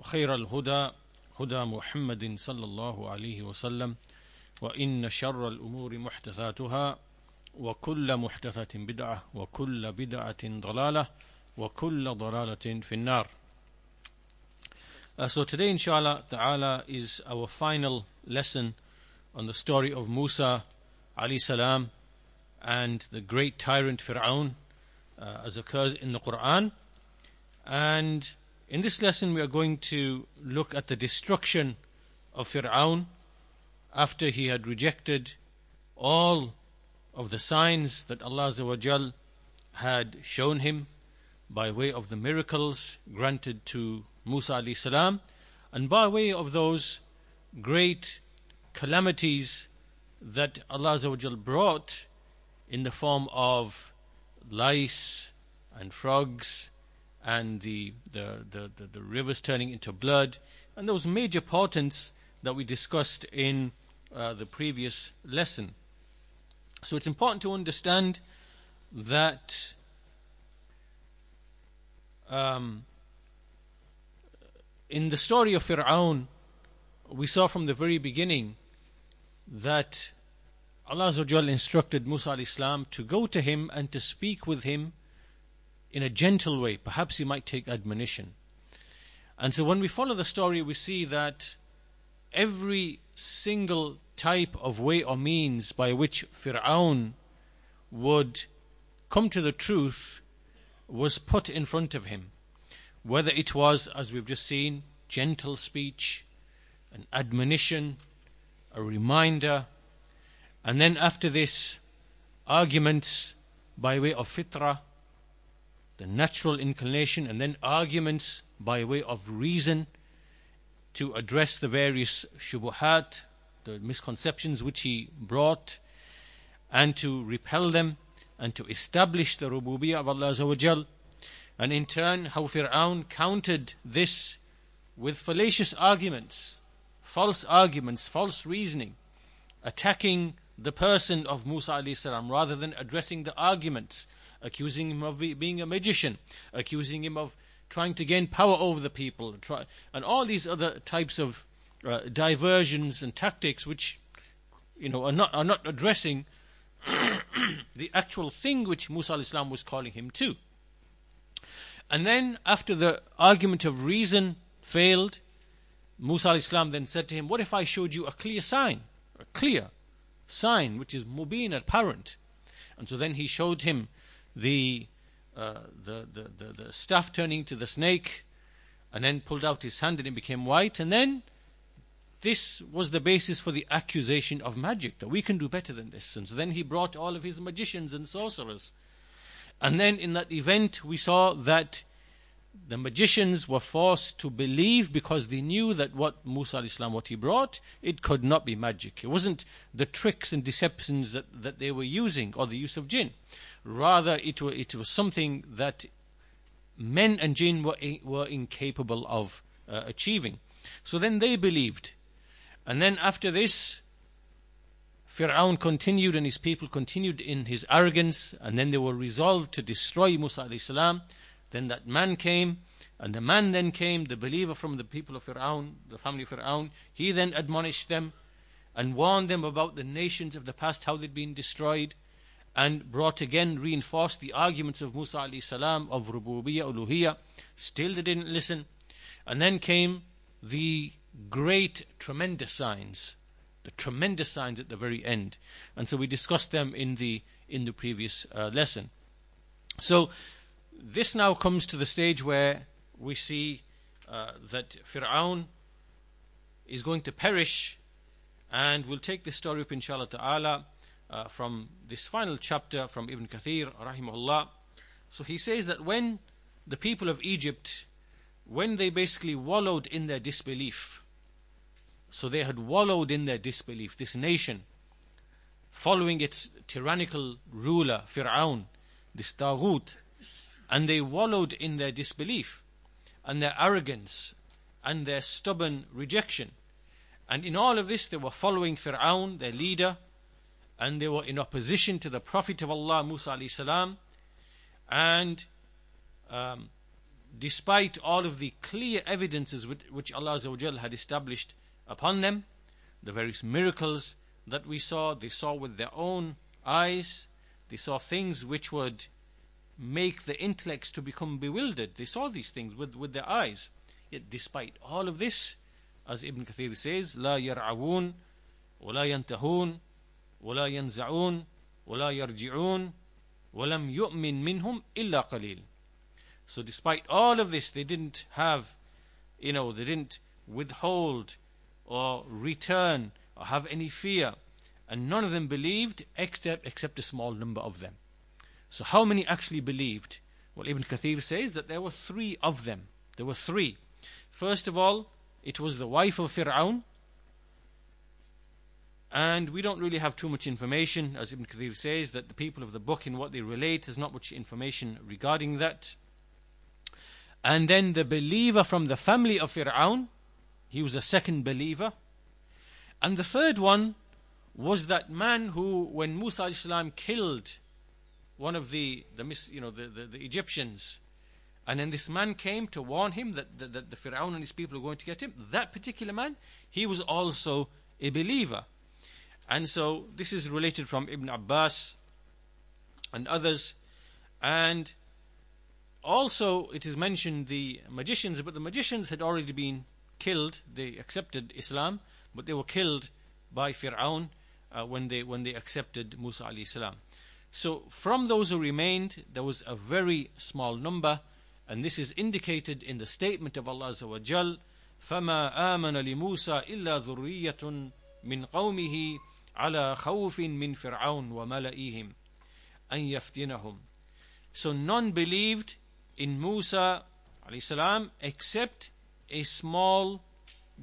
وخير الهدى هدى محمد صلى الله عليه وسلم وإن شر الأمور محدثاتها وكل محدثة بدعة وكل بدعة ضلالة وكل ضلالة في النار Uh, so today, inshallah ta'ala, is our final lesson on the story of Musa alayhi salam and the great tyrant Fir'aun, uh, as occurs in the Quran. And in this lesson, we are going to look at the destruction of Fir'aun after he had rejected all of the signs that Allah had shown him by way of the miracles granted to Musa salam, and by way of those great calamities that Allah brought in the form of lice and frogs and the, the, the, the, the rivers turning into blood and those major portents that we discussed in uh, the previous lesson. So it's important to understand that um, in the story of Fir'aun, we saw from the very beginning that Allah instructed Musa alayhi salam to go to him and to speak with him in a gentle way. Perhaps he might take admonition. And so when we follow the story, we see that every single type of way or means by which Fir'aun would come to the truth was put in front of him. Whether it was, as we've just seen, gentle speech, an admonition, a reminder, and then after this, arguments by way of fitrah, the natural inclination, and then arguments by way of reason to address the various shubuhat, the misconceptions which he brought, and to repel them, and to establish the rububiyyah of Allah Azza and in turn how Fir'aun countered this with fallacious arguments, false arguments, false reasoning, attacking the person of Musa salam rather than addressing the arguments, accusing him of being a magician, accusing him of trying to gain power over the people, try, and all these other types of uh, diversions and tactics which you know are not are not addressing the actual thing which Musa alayhi salam was calling him to. And then after the argument of reason failed, Musa alayhi salam then said to him, What if I showed you a clear sign? A clear sign which is mubin apparent. And so then he showed him the, uh, the, the, the, the staff turning to the snake and then pulled out his hand and it became white. And then this was the basis for the accusation of magic that we can do better than this. And so then he brought all of his magicians and sorcerers. And then in that event, we saw that the magicians were forced to believe because they knew that what Musa alayhi salam, what he brought, it could not be magic. It wasn't the tricks and deceptions that, that they were using or the use of jinn. Rather, it, it was something that men and jinn were, were incapable of uh, achieving. So then they believed. And then after this, Fir'aun continued and his people continued in his arrogance, and then they were resolved to destroy Musa salam. Then that man came, and the man then came, the believer from the people of Fir'aun, the family of Fir'aun. He then admonished them and warned them about the nations of the past, how they'd been destroyed, and brought again, reinforced the arguments of Musa salam of Rububiyyah, Uluhiyyah. Still they didn't listen. And then came the great, tremendous signs, the tremendous signs at the very end. And so we discussed them in the in the previous uh, lesson. So this now comes to the stage where we see uh, that Fir'aun is going to perish, and we'll take this story up, inshallah ta'ala, uh, from this final chapter from Ibn Kathir, rahimahullah. So he says that when the people of Egypt when they basically wallowed in their disbelief, so they had wallowed in their disbelief, this nation, following its tyrannical ruler, Fir'aun, this Taghut, and they wallowed in their disbelief and their arrogance and their stubborn rejection. And in all of this, they were following Fir'aun, their leader, and they were in opposition to the Prophet of Allah, Musa salam. And um, despite all of the clear evidences which Allah had established upon them, the various miracles that we saw, they saw with their own eyes, they saw things which would make the intellects to become bewildered. They saw these things with, with their eyes. Yet despite all of this, as Ibn Kathir says, لا يرعون ولا ينتهون ولا ينزعون ولا يرجعون ولم يؤمن منهم إلا قليل. So despite all of this, they didn't have, you know, they didn't withhold or return or have any fear. And none of them believed except, except a small number of them. So how many actually believed? Well, Ibn Kathir says that there were three of them. There were three. First of all, it was the wife of Fir'aun. and we don't really have too much information, as Ibn Kathir says, that the people of the book in what they relate, there's not much information regarding that. And then the believer from the family of Fir'aun, he was a second believer. And the third one was that man who, when Musa alayhi salam killed one of the, the you know, the, the, the, Egyptians, and then this man came to warn him that, that, that the Fir'aun and his people are going to get him, that particular man, he was also a believer. And so this is related from Ibn Abbas and others. And also it is mentioned the magicians, but the magicians had already been killed. They accepted Islam, but they were killed by Fir'aun uh, when they when they accepted Musa alayhi salam. So from those who remained, there was a very small number, and this is indicated in the statement of Allah Azza wa Jal, فما آمن لموسى إلا ذرية من قومه على خوف من فرعون وملئهم أن يفتنهم. So none believed in Musa salam except a small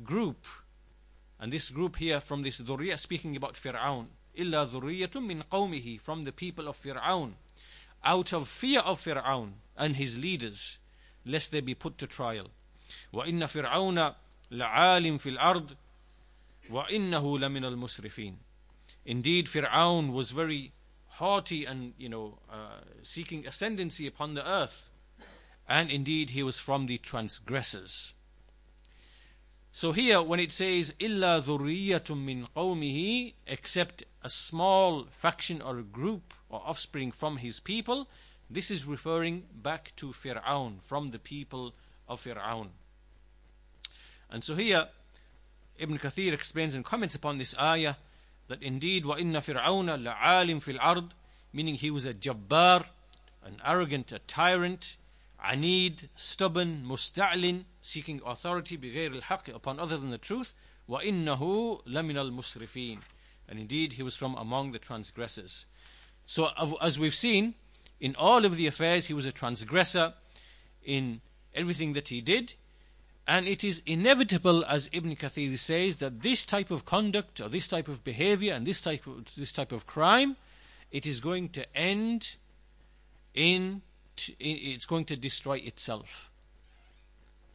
group. And this group here from this dhurriya speaking about Fir'aun. إِلَّا ذُرِّيَّةٌ مِّن قَوْمِهِ From the people of Fir'aun. Out of fear of Fir'aun and his leaders, lest they be put to trial. وَإِنَّ فِرْعَوْنَ لَعَالٍ فِي الْأَرْضِ وَإِنَّهُ لَمِنَ الْمُسْرِفِينَ Indeed, Fir'aun was very haughty and, you know, uh, seeking ascendancy upon the earth. And indeed, he was from the transgressors. So here, when it says "Illa dhurriyatum min qawmihi," except a small faction or group or offspring from his people, this is referring back to Fir'aun, from the people of Fir'aun. And so here, Ibn Kathir explains and comments upon this ayah that indeed, وَإِنَّ فِرْعَوْنَ لَعَالٍ فِي الْأَرْضِ meaning he was a jabbar, an arrogant, a tyrant, anid, stubborn, musta'lin, seeking authority بغير الحق upon other than the truth وإنه لمن المسرفين and indeed he was from among the transgressors so as we've seen in all of the affairs he was a transgressor in everything that he did and it is inevitable as ibn kathir says that this type of conduct or this type of behavior and this type of, this type of crime it is going to end in it's going to destroy itself.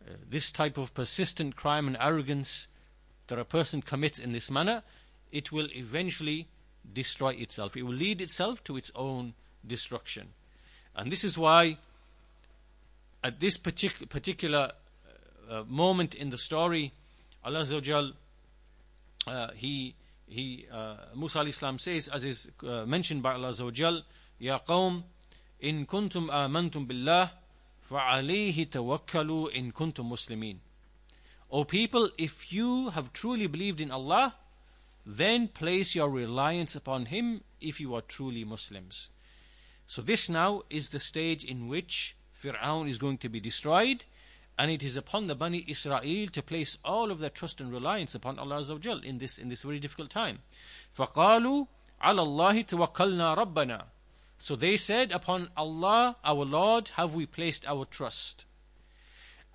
Uh, this type of persistent crime and arrogance that a person commits in this manner, it will eventually destroy itself. It will lead itself to its own destruction. And this is why, at this partic- particular uh, moment in the story, Allah Azza wa Jal, uh, he, he, uh, Musa alayhi salam says, as is uh, mentioned by Allah Azza wa Jal, Ya qawm, in kuntum amantum billah, فَعَلَيْهِ تَوَكَّلُوا in kuntum muslimin." O people, if you have truly believed in Allah, then place your reliance upon Him if you are truly Muslims. So this now is the stage in which Fir'aun is going to be destroyed and it is upon the Bani Israel to place all of their trust and reliance upon Allah Azza wa Jal in this, in this very difficult time. فَقَالُوا عَلَى اللَّهِ تَوَكَّلْنَا رَبَّنَا So they said, Upon Allah, our Lord, have we placed our trust.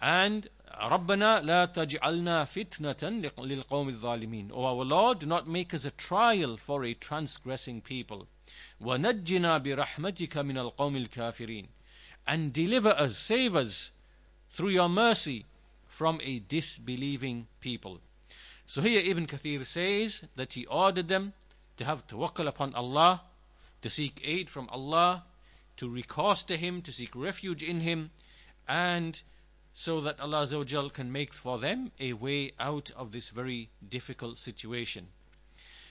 And رَبَّنَا لَا تَجْعَلْنَا فِتْنَةً لِلْقَوْمِ الظَّالِمِينَ O our Lord, do not make us a trial for a transgressing people. وَنَجِّنَا بِرَحْمَتِكَ مِنَ الْقَوْمِ الْكَافِرِينَ And deliver us, save us through your mercy from a disbelieving people. So here Ibn Kathir says that he ordered them to have tawakkul upon Allah, to seek aid from Allah, to recourse to Him, to seek refuge in Him, and so that Allah can make for them a way out of this very difficult situation.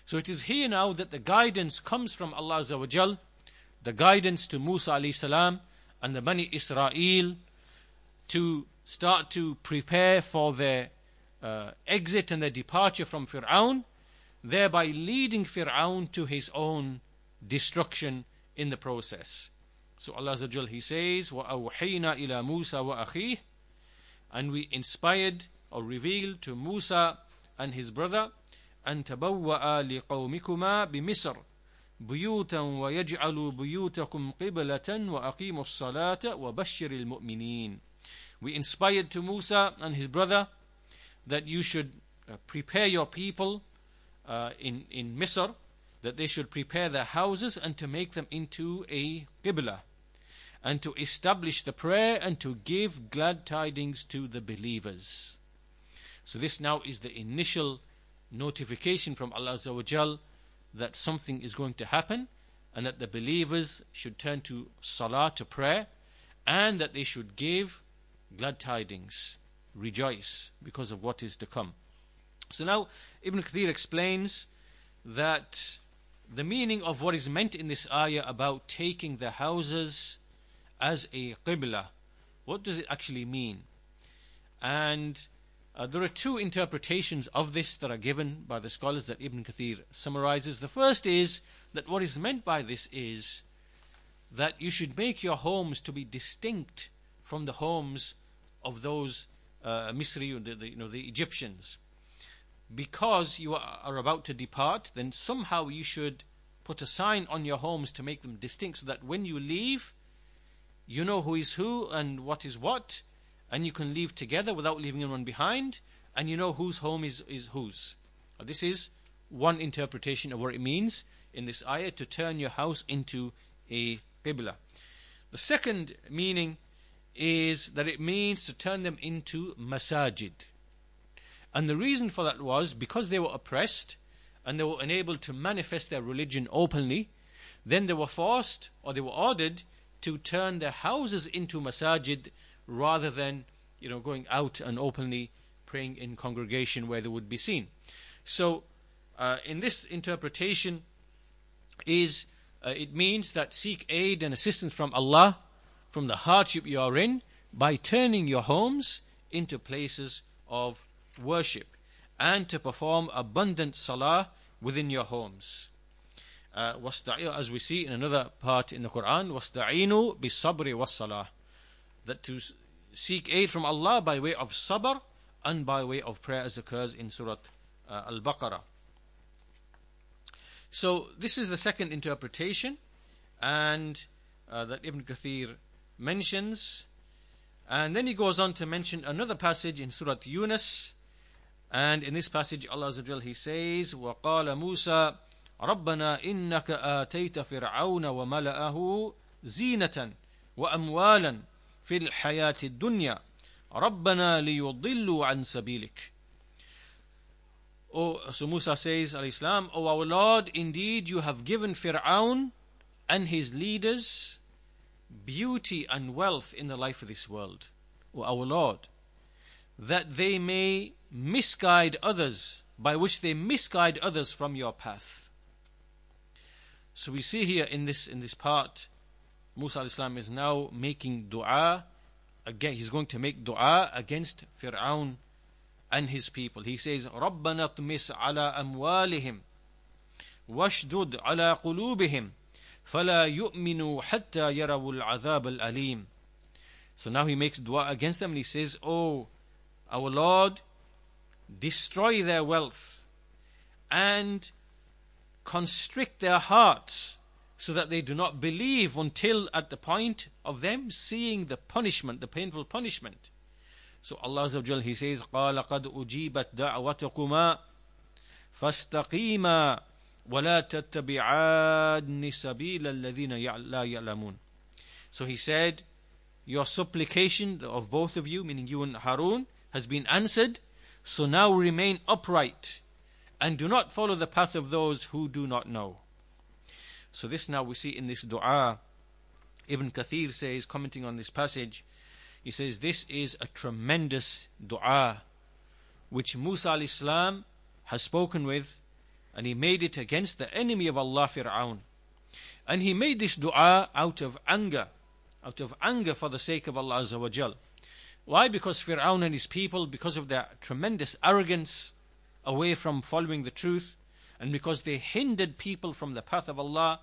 So it is here now that the guidance comes from Allah the guidance to Musa and the Bani Israel to start to prepare for their uh, exit and their departure from Fir'aun, thereby leading Fir'aun to his own destruction in the process. So Allah He says, وَأَوْحَيْنَا إِلَى مُوسَى وَأَخِيهِ And we inspired or revealed to Musa and his brother أن تبوأ لقومكما بمصر بيوتا ويجعلوا بيوتكم قبلة وأقيموا الصلاة وبشر المؤمنين we inspired to Musa and his brother that you should uh, prepare your people uh, in, in Misr, that they should prepare their houses and to make them into a Qibla, and to establish the prayer and to give glad tidings to the believers. So, this now is the initial notification from Allah that something is going to happen and that the believers should turn to salah, to prayer, and that they should give glad tidings rejoice because of what is to come. So now Ibn Kathir explains that the meaning of what is meant in this ayah about taking the houses as a qibla, what does it actually mean? And uh, there are two interpretations of this that are given by the scholars that Ibn Kathir summarizes. The first is that what is meant by this is that you should make your homes to be distinct from the homes of those uh, Misri, the, the, you know, the Egyptians. Because you are, about to depart, then somehow you should put a sign on your homes to make them distinct so that when you leave, you know who is who and what is what, and you can leave together without leaving anyone behind, and you know whose home is, is whose. This is one interpretation of what it means in this ayah to turn your house into a qibla. The second meaning is that it means to turn them into masajid. And the reason for that was because they were oppressed and they were unable to manifest their religion openly, then they were forced or they were ordered to turn their houses into masajid rather than you know going out and openly praying in congregation where they would be seen. So, uh, in this interpretation, is uh, it means that seek aid and assistance from Allah from the hardship you are in by turning your homes into places of worship and to perform abundant salah within your homes. Uh, as we see in another part in the Quran, وَاسْتَعِينُوا بِالصَّبْرِ وَالصَّلَاةِ That to seek aid from Allah by way of sabr and by way of prayer as occurs in Surah uh, Al-Baqarah. So this is the second interpretation and uh, that Ibn Kathir mentions. And then he goes on to mention another passage in Surah Yunus. And in this passage, Allah Azza He says, وَقَالَ مُوسَى رَبَّنَا إِنَّكَ آتَيْتَ فِرْعَوْنَ وَمَلَأَهُ زِينَةً وَأَمْوَالًا فِي الْحَيَاةِ الدُّنْيَا رَبَّنَا لِيُضِلُّوا عَنْ سَبِيلِكَ Oh, so Musa says, alayhi salam, O our Lord, indeed you have given Fir'aun and his leaders beauty and wealth in the life of this world, O our Lord, that they may misguide others, by which they misguide others from your path. So we see here in this in this part, Musa alayhi salam is now making dua. Again, he's going to make dua against Fir'aun and his people. He says, رَبَّنَا اطْمِسْ عَلَىٰ أَمْوَالِهِمْ وَاشْدُدْ عَلَىٰ قُلُوبِهِمْ فَلَا يُؤْمِنُوا حَتَّى يَرَوُا الْعَذَابَ الْأَلِيمِ So now he makes dua against them and he says, Oh, our Lord, destroy their wealth and constrict their hearts so that they do not believe until at the point of them seeing the punishment, the painful punishment. So Allah Azza wa Jal, He says, قَالَ قَدْ أُجِيبَتْ دَعْوَتُكُمَا فَاسْتَقِيمَا وَلَا تَتَّبِعَانِ سَبِيلَ الَّذِينَ لَا يَعْلَمُونَ So he said, your supplication of both of you, meaning you and Harun, has been answered, so now remain upright and do not follow the path of those who do not know. So this now we see in this dua, Ibn Kathir says, commenting on this passage, he says, this is a tremendous dua which Musa alayhi salam has spoken with and he made it against the enemy of Allah, Fir'aun. And he made this dua out of anger, out of anger for the sake of Allah. Why? Because Fir'aun and his people, because of their tremendous arrogance away from following the truth, and because they hindered people from the path of Allah,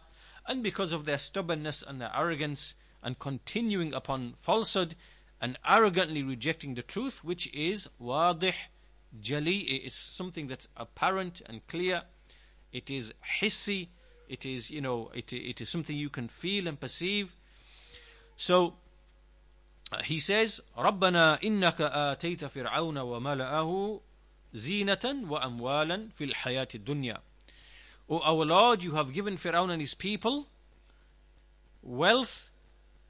and because of their stubbornness and their arrogance, and continuing upon falsehood, and arrogantly rejecting the truth, which is wadih, jali. It's something that's apparent and clear. It is hissi. It is, you know, it, it is something you can feel and perceive. So, uh, he says, ربنا إنك آتيت فرعون وملأه زينة وأموالا في الحياة الدنيا. O our Lord, you have given Pharaoh and his people wealth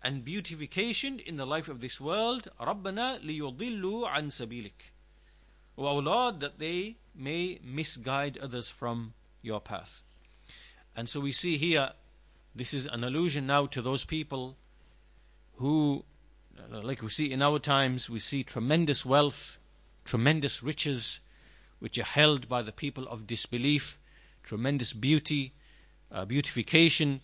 and beautification in the life of this world. رَبَّنَا لِيُضِلُّوا عَنْ سَبِيلِكَ O our Lord, that they may misguide others from your path. And so we see here, this is an allusion now to those people who, like we see in our times, we see tremendous wealth, tremendous riches, which are held by the people of disbelief, tremendous beauty, uh, beautification,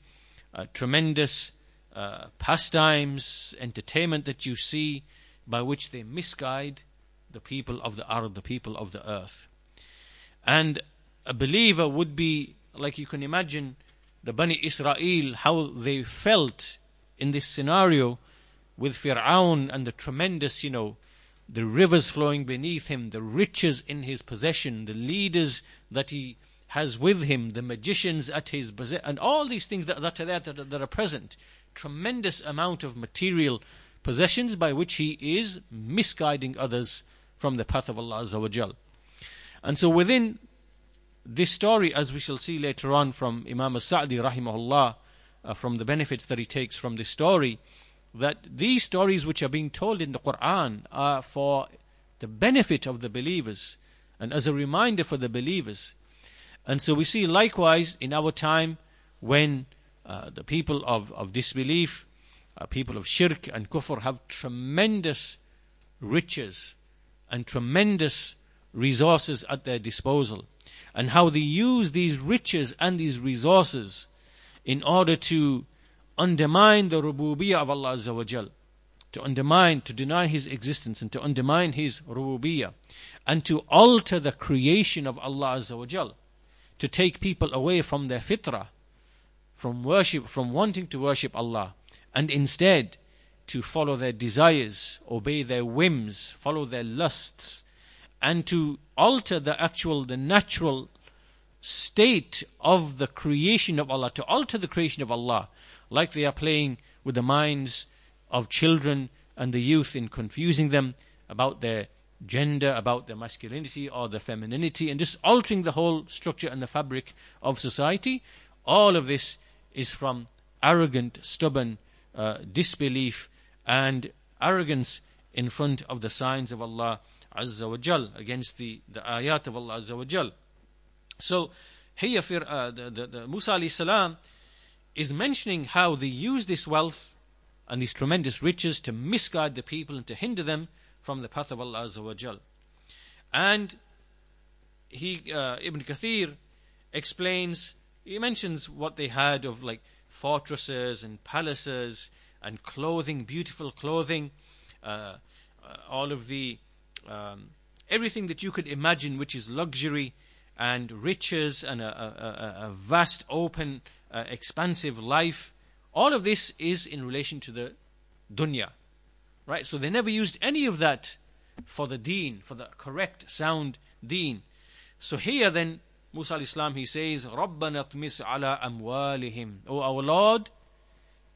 uh, tremendous uh, pastimes, entertainment that you see by which they misguide the people of the earth, the people of the earth. And a believer would be, like you can imagine, the Bani Israel, how they felt in this scenario with Fir'aun and the tremendous, you know, the rivers flowing beneath him, the riches in his possession, the leaders that he has with him, the magicians at his possession, and all these things that, that are there that, that are present. Tremendous amount of material possessions by which he is misguiding others from the path of Allah And so within this story, as we shall see later on from Imam As-Sa'di rahimahullah, uh, from the benefits that he takes from this story, that these stories which are being told in the Quran are for the benefit of the believers and as a reminder for the believers. And so we see likewise in our time when uh, the people of, of disbelief, uh, people of shirk and kufr have tremendous riches and tremendous resources at their disposal. And how they use these riches and these resources in order to undermine the rububiyyah of Allah Azza to undermine, to deny His existence and to undermine His rububiyyah, and to alter the creation of Allah Azza to take people away from their fitrah, from worship, from wanting to worship Allah, and instead to follow their desires, obey their whims, follow their lusts, and to alter the actual, the natural state of the creation of Allah, to alter the creation of Allah, like they are playing with the minds of children and the youth in confusing them about their gender, about their masculinity or their femininity, and just altering the whole structure and the fabric of society. All of this is from arrogant, stubborn uh, disbelief and arrogance in front of the signs of Allah Azza wa Jal, against the, the ayat of Allah Azza wa Jal. So, here uh, the, the, the Musa alayhi salam is mentioning how they use this wealth and these tremendous riches to misguide the people and to hinder them from the path of Allah Azza wa Jal. And he, uh, Ibn Kathir explains he mentions what they had of like fortresses and palaces and clothing, beautiful clothing, uh, uh, all of the um, everything that you could imagine, which is luxury and riches and a, a, a vast, open, uh, expansive life. All of this is in relation to the dunya, right? So they never used any of that for the deen, for the correct, sound deen. So here then, Musa alayhi salam, he says, رَبَّنَا اطْمِسْ عَلَىٰ أَمْوَالِهِمْ O our Lord,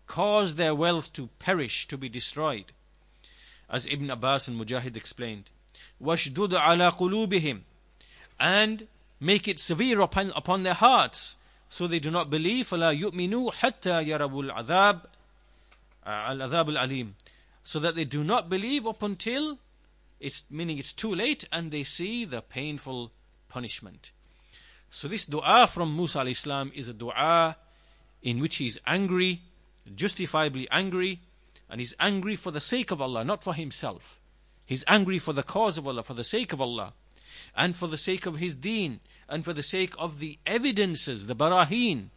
cause their wealth to perish, to be destroyed as Ibn Abbas and Mujahid explained. وَاشْدُدْ عَلَى قُلُوبِهِمْ And make it severe upon, upon their hearts, so they do not believe. فَلَا يُؤْمِنُوا حَتَّى يَرَبُوا الْعَذَابِ الْعَذَابِ الْعَلِيمِ So that they do not believe up until, it's meaning it's too late, and they see the painful punishment. So this dua from Musa alayhi salam is a dua in which he is angry, justifiably angry, and he's angry for the sake of Allah, not for himself. He's angry for the cause of Allah, for the sake of Allah, and for the sake of his deen, and for the sake of the evidences, the barahin,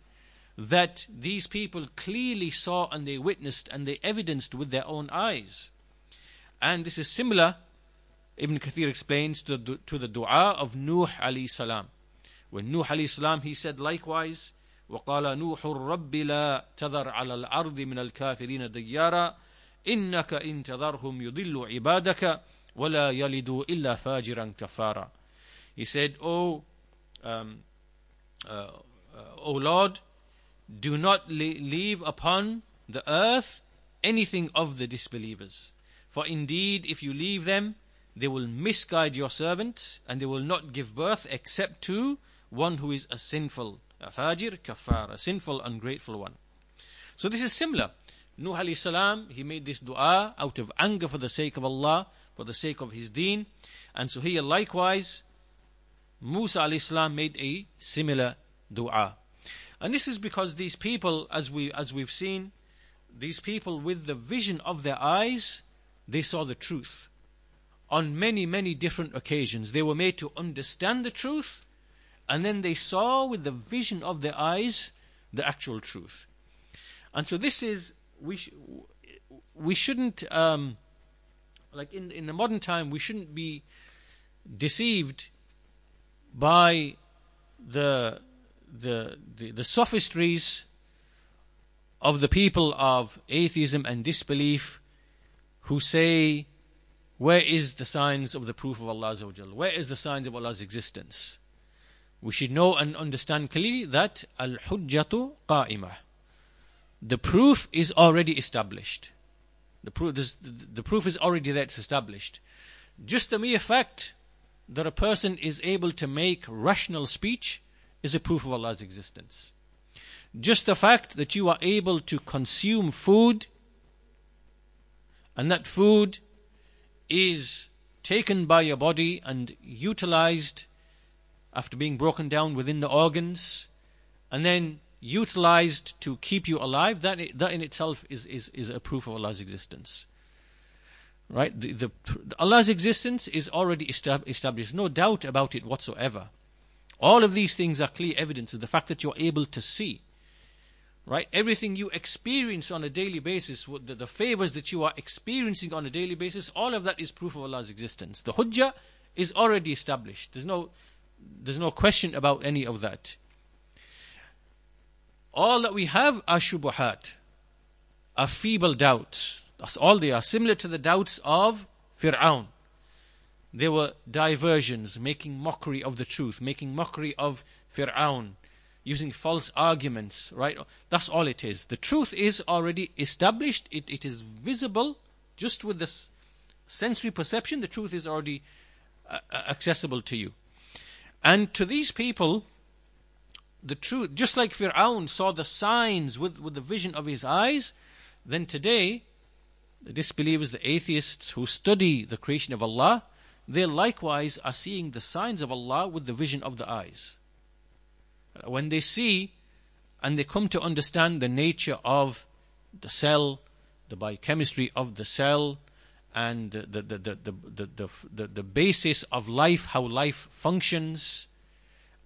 that these people clearly saw and they witnessed and they evidenced with their own eyes. And this is similar, Ibn Kathir explains, to, to the dua of Nuh alayhi salam. When Nuh alayhi salam, he said likewise, وقال نوح رب لا تذر على الأرض من الكافرين ديارا إنك إن تذرهم يضل عبادك ولا يلدوا إلا فاجرا كفارا He said, Oh, um, uh, uh, O Lord, do not leave upon the earth anything of the disbelievers. For indeed, if you leave them, they will misguide your servants, and they will not give birth except to one who is a sinful a fajir, kafar, a sinful, ungrateful one. So this is similar. Nuh alayhi salam, he made this dua out of anger for the sake of Allah, for the sake of his deen. And so here likewise, Musa alayhi salam made a similar dua. And this is because these people, as we as we've seen, these people with the vision of their eyes, they saw the truth. On many, many different occasions, they were made to understand the truth and then they saw with the vision of their eyes the actual truth. And so this is we sh- we shouldn't um, like in in the modern time we shouldn't be deceived by the the the, the sophistries of the people of atheism and disbelief who say where is the signs of the proof of Allah Where is the signs of Allah's existence? we should know and understand clearly that al hujjatu qa'imah. The proof is already established. The proof, this, the proof is already there, it's established. Just the mere fact that a person is able to make rational speech is a proof of Allah's existence. Just the fact that you are able to consume food and that food is taken by your body and utilized after being broken down within the organs and then utilized to keep you alive, that, that in itself is, is, is a proof of Allah's existence. Right? The, the, Allah's existence is already established, no doubt about it whatsoever. All of these things are clear evidence of the fact that you're able to see. Right? Everything you experience on a daily basis, the, the favors that you are experiencing on a daily basis, all of that is proof of Allah's existence. The hujjah is already established. There's no there's no question about any of that. All that we have are shubuhat, are feeble doubts. That's all they are, similar to the doubts of Fir'aun. There were diversions, making mockery of the truth, making mockery of Fir'aun, using false arguments, right? That's all it is. The truth is already established, it, it is visible just with this sensory perception, the truth is already uh, accessible to you. And to these people, the truth, just like Fir'aun saw the signs with, with the vision of his eyes, then today, the disbelievers, the atheists who study the creation of Allah, they likewise are seeing the signs of Allah with the vision of the eyes. When they see and they come to understand the nature of the cell, the biochemistry of the cell, and the, the, the, the, the, the, the, basis of life, how life functions,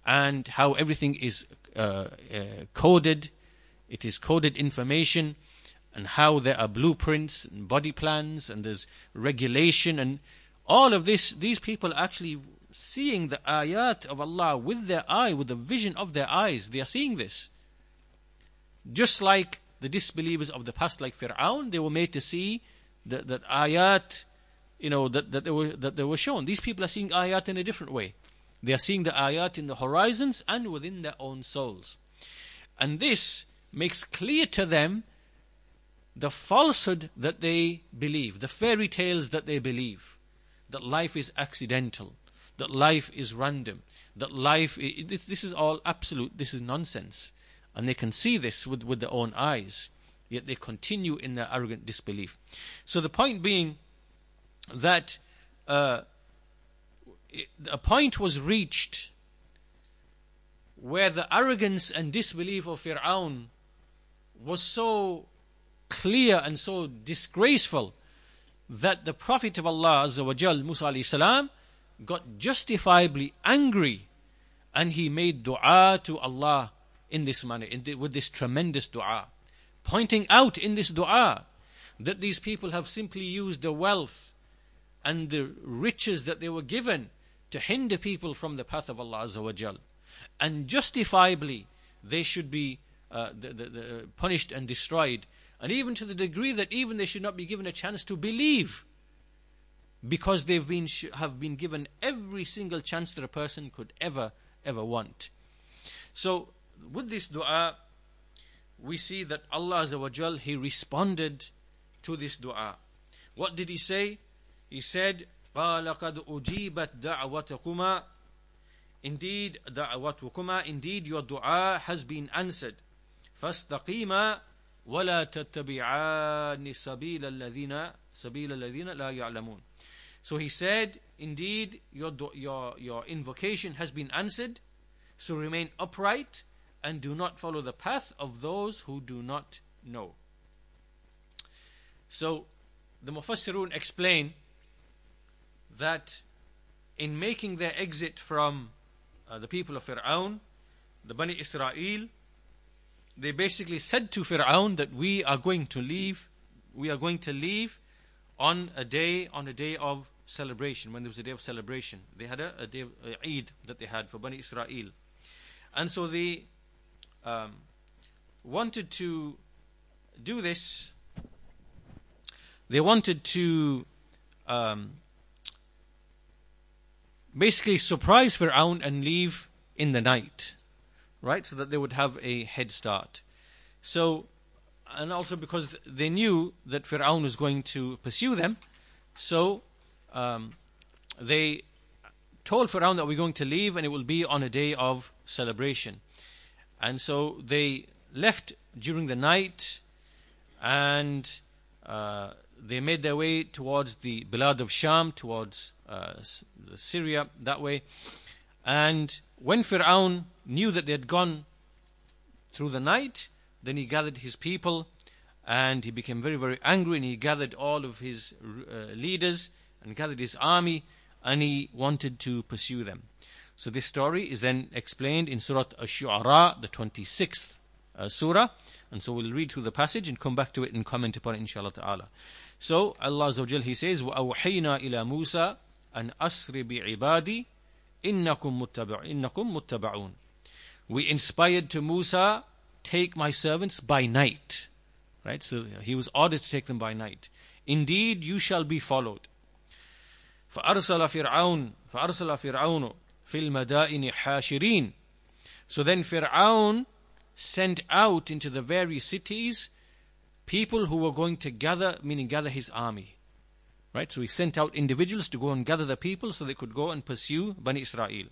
and how everything is uh, uh, coded. It is coded information, and how there are blueprints and body plans, and there's regulation, and all of this. These people are actually seeing the ayat of Allah with their eye, with the vision of their eyes. They are seeing this. Just like the disbelievers of the past, like Fir'aun, they were made to see that, that ayat, you know, that, that, they were, that they were shown. These people are seeing ayat in a different way. They are seeing the ayat in the horizons and within their own souls. And this makes clear to them the falsehood that they believe, the fairy tales that they believe, that life is accidental, that life is random, that life, this is all absolute, this is nonsense. And they can see this with, with their own eyes, yet they continue in their arrogant disbelief. So the point being that uh, a point was reached where the arrogance and disbelief of Fir'aun was so clear and so disgraceful that the Prophet of Allah Azza wa Jal, Musa salam, got justifiably angry and he made dua to Allah in this manner, in the, with this tremendous dua, pointing out in this dua that these people have simply used the wealth and the riches that they were given to hinder people from the path of Allah Azza wa Jal. And justifiably, they should be uh, the, the, the punished and destroyed. And even to the degree that even they should not be given a chance to believe because they've been have been given every single chance that a person could ever ever want. So with this dua we see that Allah Azza he responded to this dua. What did he say? He said قال قد أجيبت دعوتكما Indeed, دعوتكما Indeed, your dua has been answered. فاستقيما ولا تتبعان سبيل الذين سبيل الذين لا يعلمون So he said, indeed, your, your, your invocation has been answered, so remain upright and do not follow the path of those who do not know. So the Mufassirun explain that in making their exit from uh, the people of Fir'aun, the Bani Israel, they basically said to Fir'aun that we are going to leave, we are going to leave on a day, on a day of celebration, when there was a day of celebration. They had a, a day of Eid that they had for Bani Israel. And so they um, wanted to do this. They wanted to um, basically surprise Fir'aun and leave in the night right? So that they would have a head start. So, and also because they knew that Fir'aun was going to pursue them, so um, they told Fir'aun that we're going to leave and it will be on a day of celebration. And so they left during the night and uh, they made their way towards the Bilad of Sham, towards Syria, that way. And when Fir'aun knew that they had gone through the night, then he gathered his people and he became very, very angry and he gathered all of his uh, leaders and gathered his army and he wanted to pursue them. So this story is then explained in Surah Ash-Shu'ara, the 26th uh, surah. And so we'll read through the passage and come back to it and comment upon it inshallah ta'ala. So Allah Azza He says, وَأَوْحَيْنَا إِلَى مُوسَى أَنْ أَسْرِ بِعِبَادِي innakum muttaba' innakum muttaba'un we inspired to Musa take my servants by night right so he was ordered to take them by night indeed you shall be followed فأرسل فرعون فأرسل فرعون في المدائن حاشرين so then Fir'aun sent out into the various cities people who were going to gather meaning gather his army Right? So he sent out individuals to go and gather the people so they could go and pursue Bani Israel. He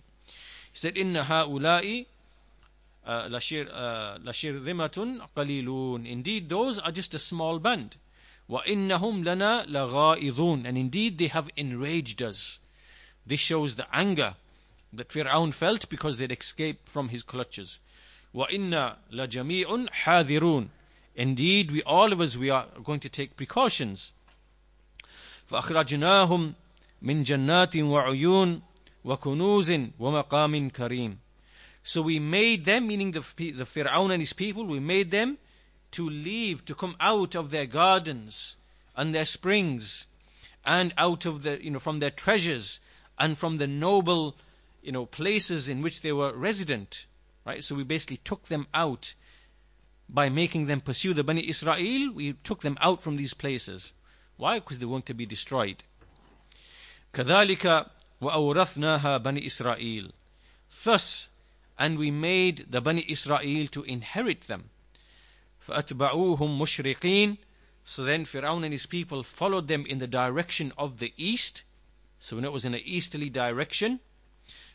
said, Inna ha'ula'i uh, lashirzimatun qalilun. Indeed, those are just a small band. Wa innahum lana lagha'idun. And indeed, they have enraged us. This shows the anger that Fir'aun felt because they'd escaped from his clutches. Wa inna lajami'un hadirun. Indeed, we all of us, we are going to take precautions. فأخرجناهم من جنات وعيون وكنوز ومقام كريم So we made them, meaning the, the Fir'aun and his people, we made them to leave, to come out of their gardens and their springs and out of the, you know, from their treasures and from the noble, you know, places in which they were resident. Right? So we basically took them out by making them pursue the Bani Israel. We took them out from these places. Why? Because they want to be destroyed. كذلك وأورثناها بني إسرائيل. Thus, and we made the Bani Israel to inherit them. فأتبعوهم مشرقين So then Fir'aun and his people followed them in the direction of the east. So when it was in an easterly direction,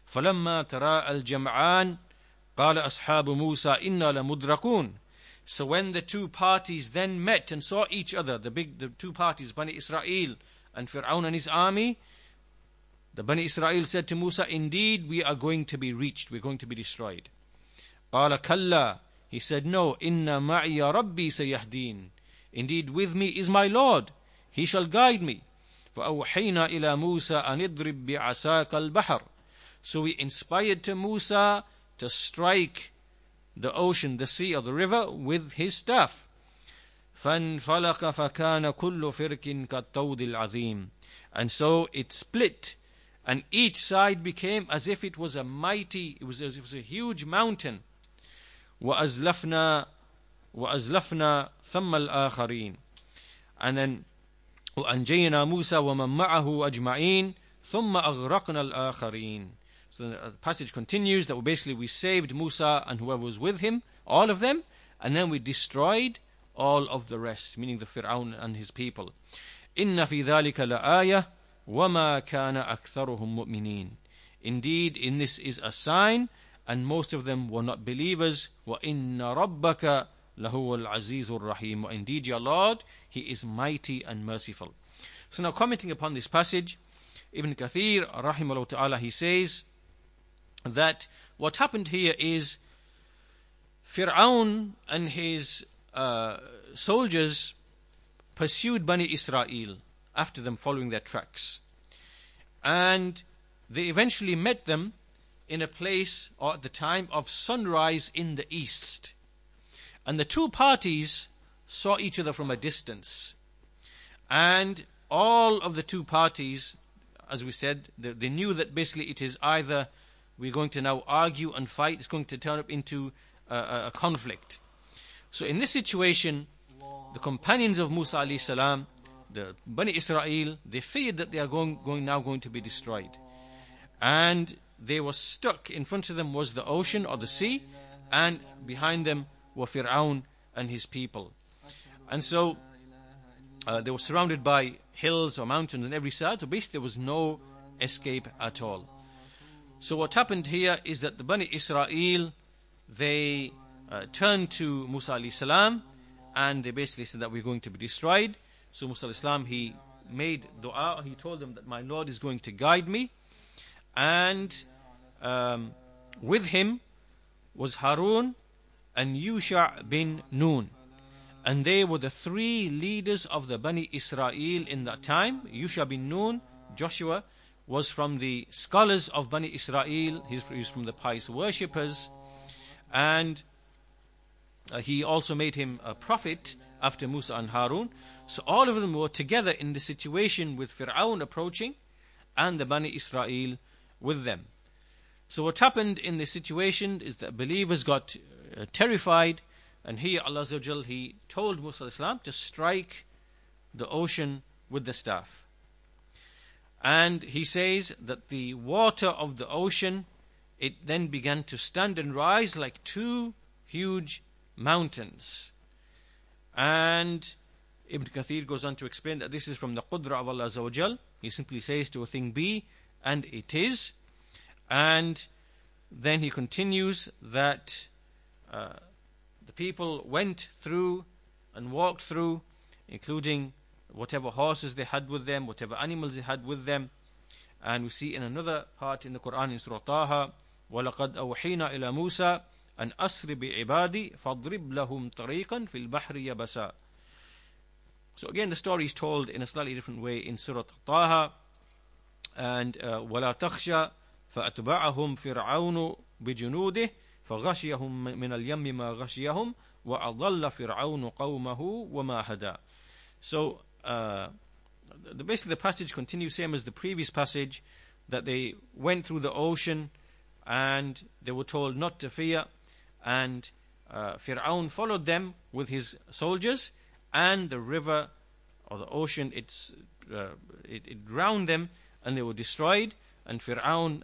فلما تراءى الجمعان قال أصحاب موسى إنا لمدركون So when the two parties then met and saw each other, the big the two parties, Bani Israel and Fir'aun and his army, the Bani Israel said to Musa, Indeed, we are going to be reached, we're going to be destroyed. قال كلا He said, No, إن معي ربي سيهدين Indeed, with me is my Lord, he shall guide me. فأوحينا إلى موسى أن اضرب بعصاك البحر So we inspired to Musa to strike the ocean, the sea, or the river with his staff. فانفلق فكان كل فرق كالطود العظيم and so it split and each side became as if it was a mighty it was as if it was a huge mountain وأزلفنا وأزلفنا ثم الآخرين and then وأنجينا موسى ومن معه أجمعين ثم أغرقنا الآخرين so the passage continues that basically we saved Musa and whoever was with him, all of them, and then we destroyed all of the rest, meaning the Fir'aun and his people. إن في ذلك لآية وما كان أكثرهم مؤمنين. Indeed, in this is a sign, and most of them were not believers. وإن ربك لهو العزيز الرحيم. Indeed, your Lord, He is mighty and merciful. So now commenting upon this passage, Ibn Kathir, rahimahullah ta'ala, he says, that what happened here is Fir'aun and his uh, soldiers pursued Bani Israel after them following their tracks. And they eventually met them in a place or at the time of sunrise in the east. And the two parties saw each other from a distance. And all of the two parties, as we said, they, they knew that basically it is either we're going to now argue and fight. It's going to turn up into a, a conflict. So in this situation, the companions of Musa alayhi salam, the Bani Israel, they feared that they are going, going now going to be destroyed. And they were stuck. In front of them was the ocean or the sea, and behind them were Fir'aun and his people. And so uh, they were surrounded by hills or mountains on every side. So basically, there was no escape at all. So what happened here is that the Bani Israel, they uh, turned to Musa alayhi salam and they basically said that we're going to be destroyed. So Musa alayhi salam, he made dua, he told them that my Lord is going to guide me. And um, with him was Harun and Yusha bin Nun. And they were the three leaders of the Bani Israel in that time. Yusha bin Nun, Joshua, was from the scholars of Bani Israel, he's, he's from the pious worshippers, and uh, he also made him a prophet after Musa and Harun. So all of them were together in the situation with Fir'aun approaching and the Bani Israel with them. So what happened in this situation is that believers got uh, terrified and here Allah He told Musa to strike the ocean with the staff. And he says that the water of the ocean, it then began to stand and rise like two huge mountains. And Ibn Kathir goes on to explain that this is from the Qudra of Allah Azza wa Jal. He simply says to a thing be, and it is. And then he continues that uh, the people went through and walked through, including whatever horses they had with them, whatever animals they had with them. And we see in another part in the Quran in Surah Taha, وَلَقَدْ أَوْحِينَا إِلَى مُوسَى أَنْ أَسْرِ بِعِبَادِي فَاضْرِبْ لَهُمْ طَرِيقًا فِي الْبَحْرِ يَبَسًا So again, the story is told in a slightly different way in Surah Taha. And uh, وَلَا تَخْشَى فَأَتْبَعَهُمْ فِرْعَوْنُ بِجُنُودِهِ فغشيهم من اليم ما غشيهم وأضل فرعون قومه وما هدى So uh, the, basically the passage continues same as the previous passage that they went through the ocean and they were told not to fear and uh, Fir'aun followed them with his soldiers and the river or the ocean it's, uh, it, it drowned them and they were destroyed and Fir'aun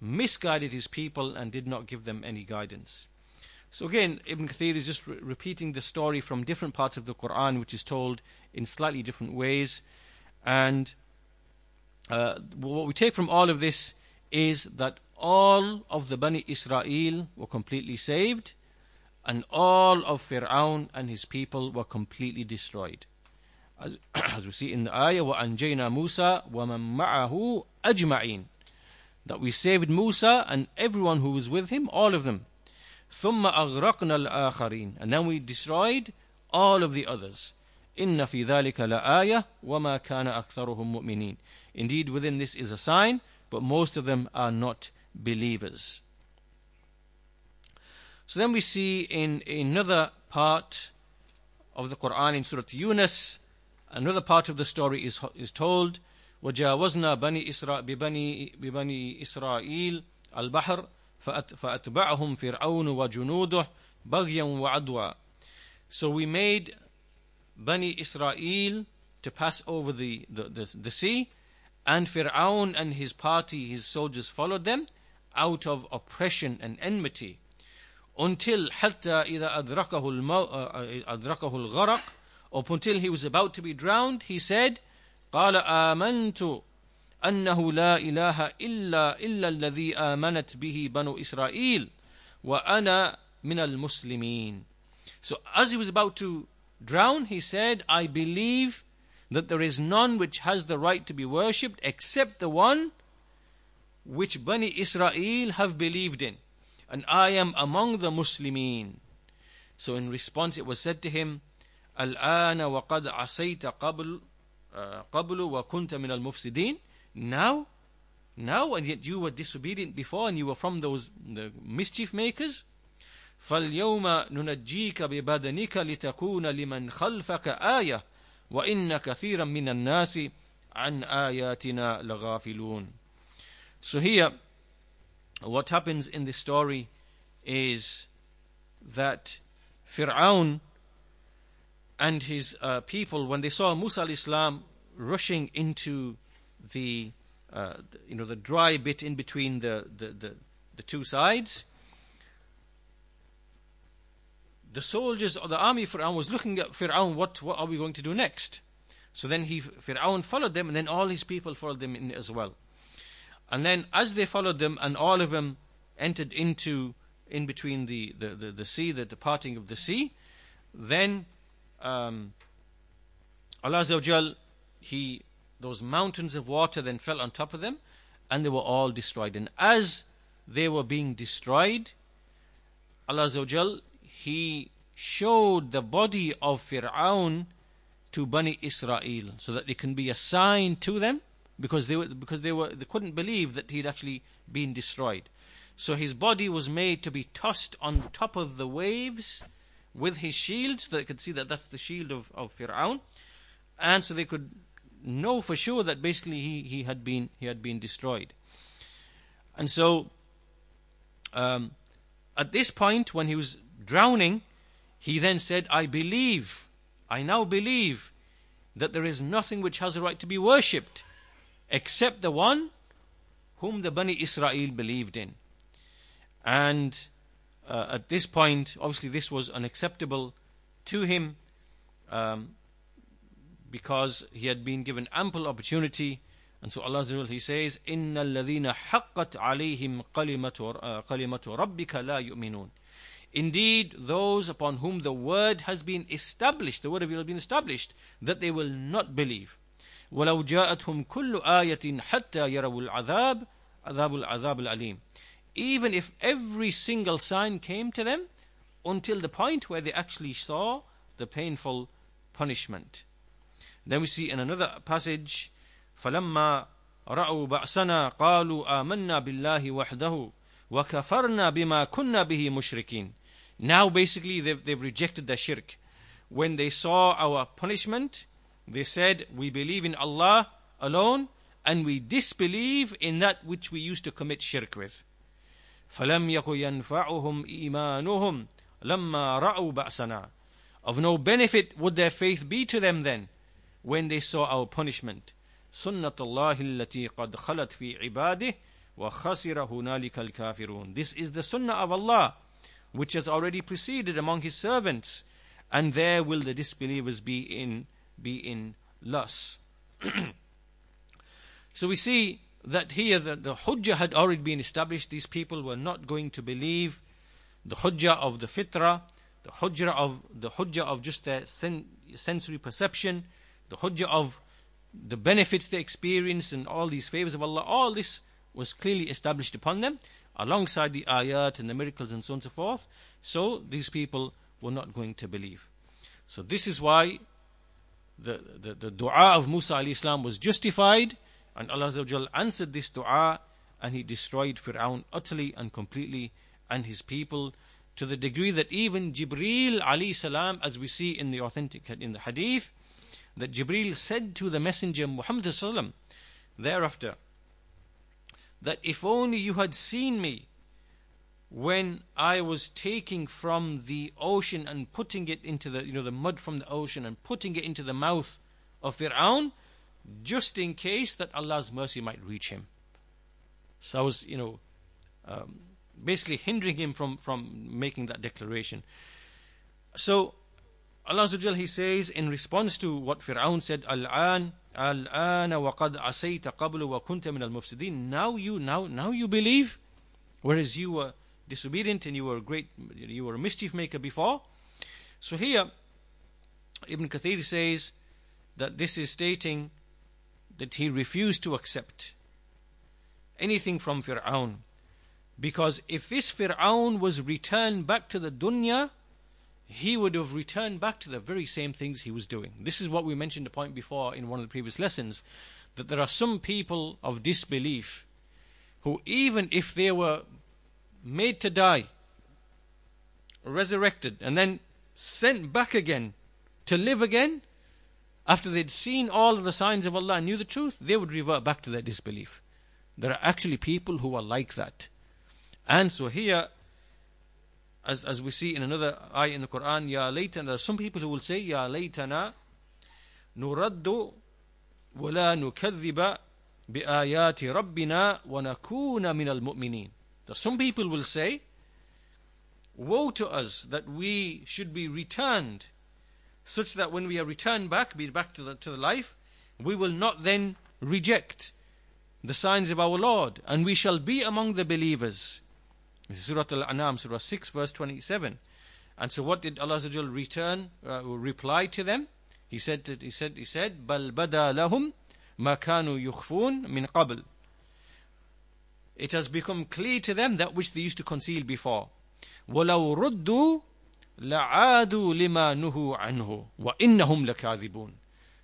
misguided his people and did not give them any guidance. So again, Ibn Kathir is just re- repeating the story from different parts of the Quran, which is told in slightly different ways. And uh, what we take from all of this is that all of the Bani Israel were completely saved, and all of Fir'aun and his people were completely destroyed. As, as we see in the ayah, وَأَنْجَيْنَا مُوسَى وَمَن مَعَهُ أَجْمَعِينَ That we saved Musa and everyone who was with him, all of them. ثم أغرقنا الآخرين and then we destroyed all of the others إن في ذلك لآية وما كان أكثرهم مؤمنين Indeed within this is a sign but most of them are not believers So then we see in another part of the Quran in Surah Yunus another part of the story is, is told وجاوزنا بني إسرائيل ببني, ببني إسرائيل البحر فأتبعهم فرعون وجنوده بغيا وعدوى So we made Bani Israel to pass over the, the, the, the sea and Fir'aun and his party, his soldiers followed them out of oppression and enmity until حتى إذا أدركه, المو... أدركه الغرق up until he was about to be drowned he said قال آمنت أنه لا إله إلا إلا الذي آمنت به بنو إسرائيل وأنا من المسلمين So as he was about to drown, he said, I believe that there is none which has the right to be worshipped except the one which Bani Israel have believed in. And I am among the Muslimin. So in response it was said to him, الآن وقد عصيت قبل قبل وكنت من المفسدين now? Now, and yet you were disobedient before and you were from those the mischief makers? فاليوم ننجيك ببدنك لتكون لمن خلفك آية وإن كثيرا من الناس عن آياتنا لغافلون So here, what happens in this story is that Fir'aun and his uh, people, when they saw Musa alayhi salam rushing into the uh, you know the dry bit in between the, the, the, the two sides. The soldiers the army of Fir'aun was looking at Fir'aun, what, what are we going to do next? So then he Fir'aun followed them and then all his people followed them in as well. And then as they followed them and all of them entered into in between the, the, the, the sea, the departing of the sea, then um, Allah He those mountains of water then fell on top of them and they were all destroyed. And as they were being destroyed, Allah He showed the body of Fir'aun to Bani Israel so that it can be a sign to them because they were because they were they couldn't believe that he'd actually been destroyed. So his body was made to be tossed on top of the waves with his shield so they could see that that's the shield of, of Fir'aun. And so they could know for sure that basically he, he had been he had been destroyed. And so um, at this point when he was drowning, he then said, I believe, I now believe that there is nothing which has a right to be worshipped except the one whom the Bani Israel believed in. And uh, at this point, obviously, this was unacceptable to him. Um, because he had been given ample opportunity. And so Allah He says, إِنَّ الَّذِينَ حَقَّتْ عَلَيْهِمْ قَلِمَةُ رَبِّكَ لَا يُؤْمِنُونَ Indeed, those upon whom the word has been established, the word of Allah has been established, that they will not believe. وَلَوْ جَاءَتْهُمْ كُلُّ آيَةٍ حَتَّى يَرَوُا الْعَذَابِ عذاب العذاب الأليم. Even if every single sign came to them, until the point where they actually saw the painful punishment. Then we see in another passage, فَلَمَّا رَأَوْا بَأْسَنَا قَالُوا آمَنَّا بِاللَّهِ وَحْدَهُ وَكَفَرْنَا بِمَا كُنَّا بِهِ مُشْرِكِينَ Now basically they've, they've rejected the shirk. When they saw our punishment, they said, we believe in Allah alone and we disbelieve in that which we used to commit shirk with. فَلَمْ يَكُ يَنْفَعُهُمْ إِيمَانُهُمْ لَمَّا رَأَوْا بَأْسَنَا Of no benefit would their faith be to them then, when they saw our punishment. سنة الله التي قد خلت في عباده وخسر هنالك الكافرون. This is the sunnah of Allah which has already preceded among his servants, and there will the disbelievers be in be in loss. so we see that here the, the hujjah had already been established. These people were not going to believe the hujjah of the fitrah, the hujjah of the hujjah of just their sen- sensory perception, the hujjah of the benefits they experienced and all these favors of Allah. All this was clearly established upon them, alongside the ayat and the miracles and so on and so forth. So these people were not going to believe. So this is why the, the, the dua of Musa alayhi salam was justified and Allah answered this dua and he destroyed Fir'aun utterly and completely and his people to the degree that even Jibreel alayhi salam as we see in the authentic in the hadith that Jibreel said to the messenger Muhammad thereafter that if only you had seen me when I was taking from the ocean and putting it into the you know the mud from the ocean and putting it into the mouth of Fir'aun just in case that Allah's mercy might reach him. So I was you know um, basically hindering him from from making that declaration. So Allah He says in response to what Fir'aun said, Al-an, Al-ana wa qad asayta qablu wa kunta min al-mufsidin. Now you, now, now you believe, whereas you were disobedient and you were a great, you were a mischief maker before. So here, Ibn Kathir says that this is stating that he refused to accept anything from Fir'aun. Because if this Fir'aun was returned back to the dunya, he would have returned back to the very same things he was doing. This is what we mentioned a point before in one of the previous lessons that there are some people of disbelief who, even if they were made to die, resurrected, and then sent back again to live again, after they'd seen all of the signs of Allah and knew the truth, they would revert back to their disbelief. There are actually people who are like that. And so here, as, as we see in another ayah in the Quran, Ya laytana, there are some people who will say, Ya laytana, nuraddu ولا نكذب بآيات ربنا ونكون من المؤمنين some people will say, Woe to us that we should be returned, such that when we are returned back, be back to the, to the life, we will not then reject the signs of our Lord, and we shall be among the believers. This is Surah Al-An'am, Surah 6, verse 27. And so what did Allah return, uh, reply to them? He said, he said, he said, بَلْ بَدَى لَهُمْ مَا كَانُوا يُخْفُونَ مِنْ قَبْلِ it has become clear to them that which they used to conceal before. وَلَوْ رُدُّوا لَعَادُوا لِمَا نُهُوا عَنْهُ وَإِنَّهُمْ لَكَاذِبُونَ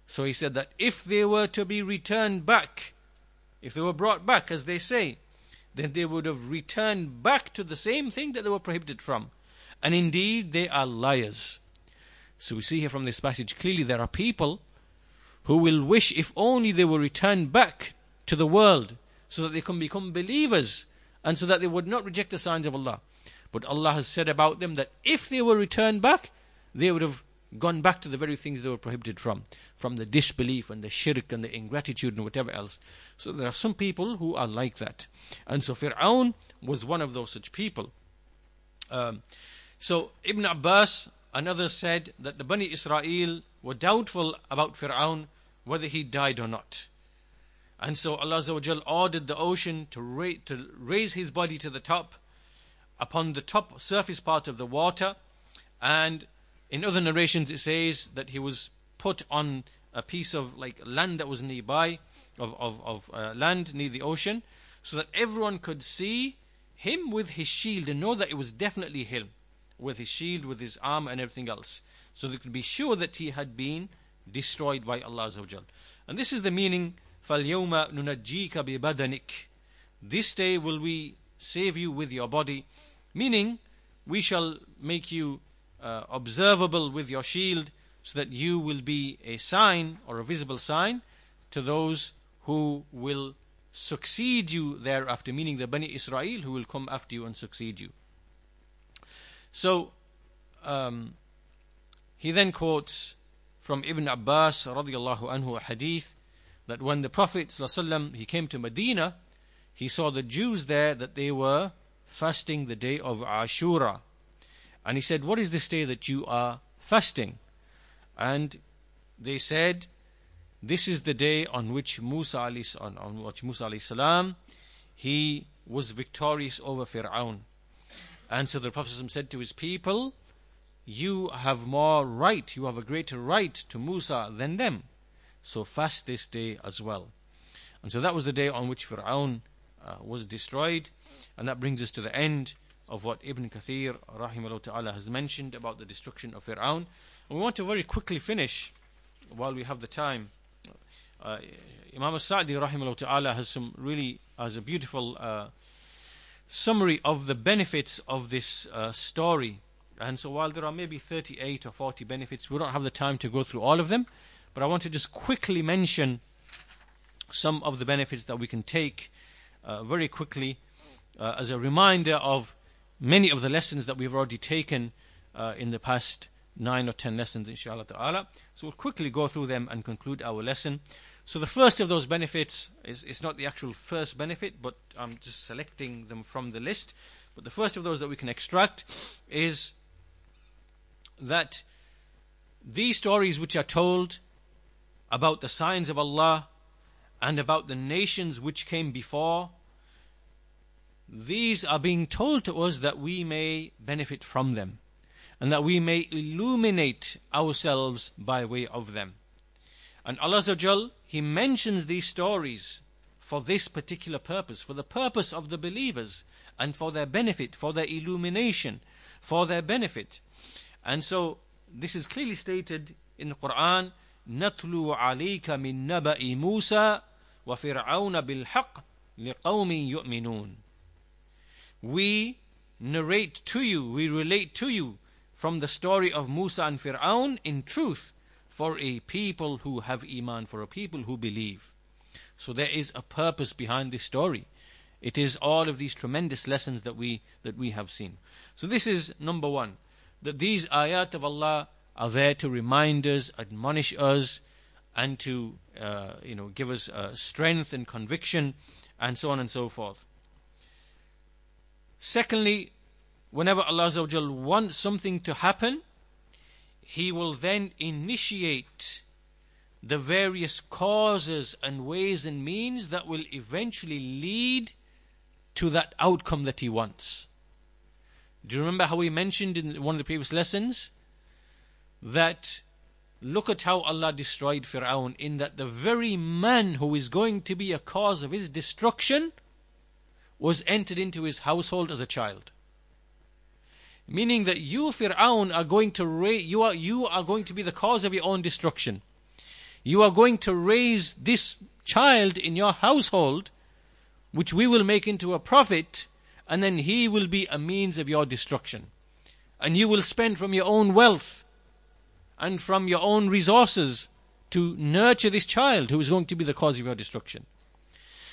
So he said that if they were to be returned back, if they were brought back, as they say, then they would have returned back to the same thing that they were prohibited from. And indeed, they are liars. So we see here from this passage clearly there are people who will wish if only they were returned back to the world so that they can become believers and so that they would not reject the signs of Allah. But Allah has said about them that if they were returned back, they would have gone back to the very things they were prohibited from, from the disbelief and the shirk and the ingratitude and whatever else. So there are some people who are like that. And so Fir'aun was one of those such people. Um, so Ibn Abbas another said that the Bani Israel were doubtful about Fir'aun whether he died or not. And so Allah ordered the ocean to, ra- to raise his body to the top, upon the top surface part of the water. And in other narrations, it says that he was put on a piece of like land that was nearby, of, of, of uh, land near the ocean, so that everyone could see him with his shield and know that it was definitely him, with his shield, with his arm, and everything else. So they could be sure that he had been destroyed by Allah. And this is the meaning فَالْيَوْمَ نُنَجِّيكَ بِبَدَنِكَ This day will we save you with your body. Meaning, we shall make you uh, observable with your shield so that you will be a sign or a visible sign to those who will succeed you thereafter, meaning the Bani Israel who will come after you and succeed you. So, um, he then quotes from Ibn Abbas radiallahu anhu a hadith that when the Prophet he came to Medina, he saw the Jews there that they were fasting the day of Ashura. And he said, What is this day that you are fasting? And they said, This is the day on which Musa on, on which Musa salam he was victorious over Fir'aun. And so the Prophet said to his people, You have more right, you have a greater right to Musa than them. So fast this day as well. And so that was the day on which Fir'aun uh, was destroyed. And that brings us to the end of what Ibn Kathir rahimahullah ta'ala has mentioned about the destruction of Fir'aun. And we want to very quickly finish while we have the time. Uh, Imam al-Sa'di rahimahullah ta'ala has some really has a beautiful uh, summary of the benefits of this uh, story. And so while there are maybe 38 or 40 benefits, we don't have the time to go through all of them. But I want to just quickly mention some of the benefits that we can take uh, very quickly uh, as a reminder of many of the lessons that we've already taken uh, in the past nine or ten lessons, inshallah ta'ala. So we'll quickly go through them and conclude our lesson. So the first of those benefits is, is not the actual first benefit, but I'm just selecting them from the list. But the first of those that we can extract is that these stories which are told about the signs of Allah and about the nations which came before these are being told to us that we may benefit from them and that we may illuminate ourselves by way of them. And Allah Azza wa Jal, He mentions these stories for this particular purpose, for the purpose of the believers and for their benefit, for their illumination, for their benefit. And so this is clearly stated in the Quran, نَتْلُو عَلَيْكَ مِنْ نَبَإِ مُوسَى وَفِرْعَوْنَ بِالْحَقِّ لِقَوْمٍ يُؤْمِنُونَ we narrate to you, we relate to you from the story of Musa and Fir'aun in truth for a people who have Iman, for a people who believe. So there is a purpose behind this story. It is all of these tremendous lessons that we that we have seen. So this is number one. That these ayat of Allah are there to remind us, admonish us, and to uh, you know give us uh, strength and conviction, and so on and so forth. Secondly, whenever Allah wants something to happen, He will then initiate the various causes and ways and means that will eventually lead to that outcome that He wants. Do you remember how we mentioned in one of the previous lessons that look at how Allah destroyed Fir'aun in that the very man who is going to be a cause of his destruction was entered into his household as a child. Meaning that you, Fir'aun, are going to ra- you are you are going to be the cause of your own destruction. You are going to raise this child in your household, which we will make into a prophet, and then he will be a means of your destruction. And you will spend from your own wealth and from your own resources to nurture this child who is going to be the cause of your destruction.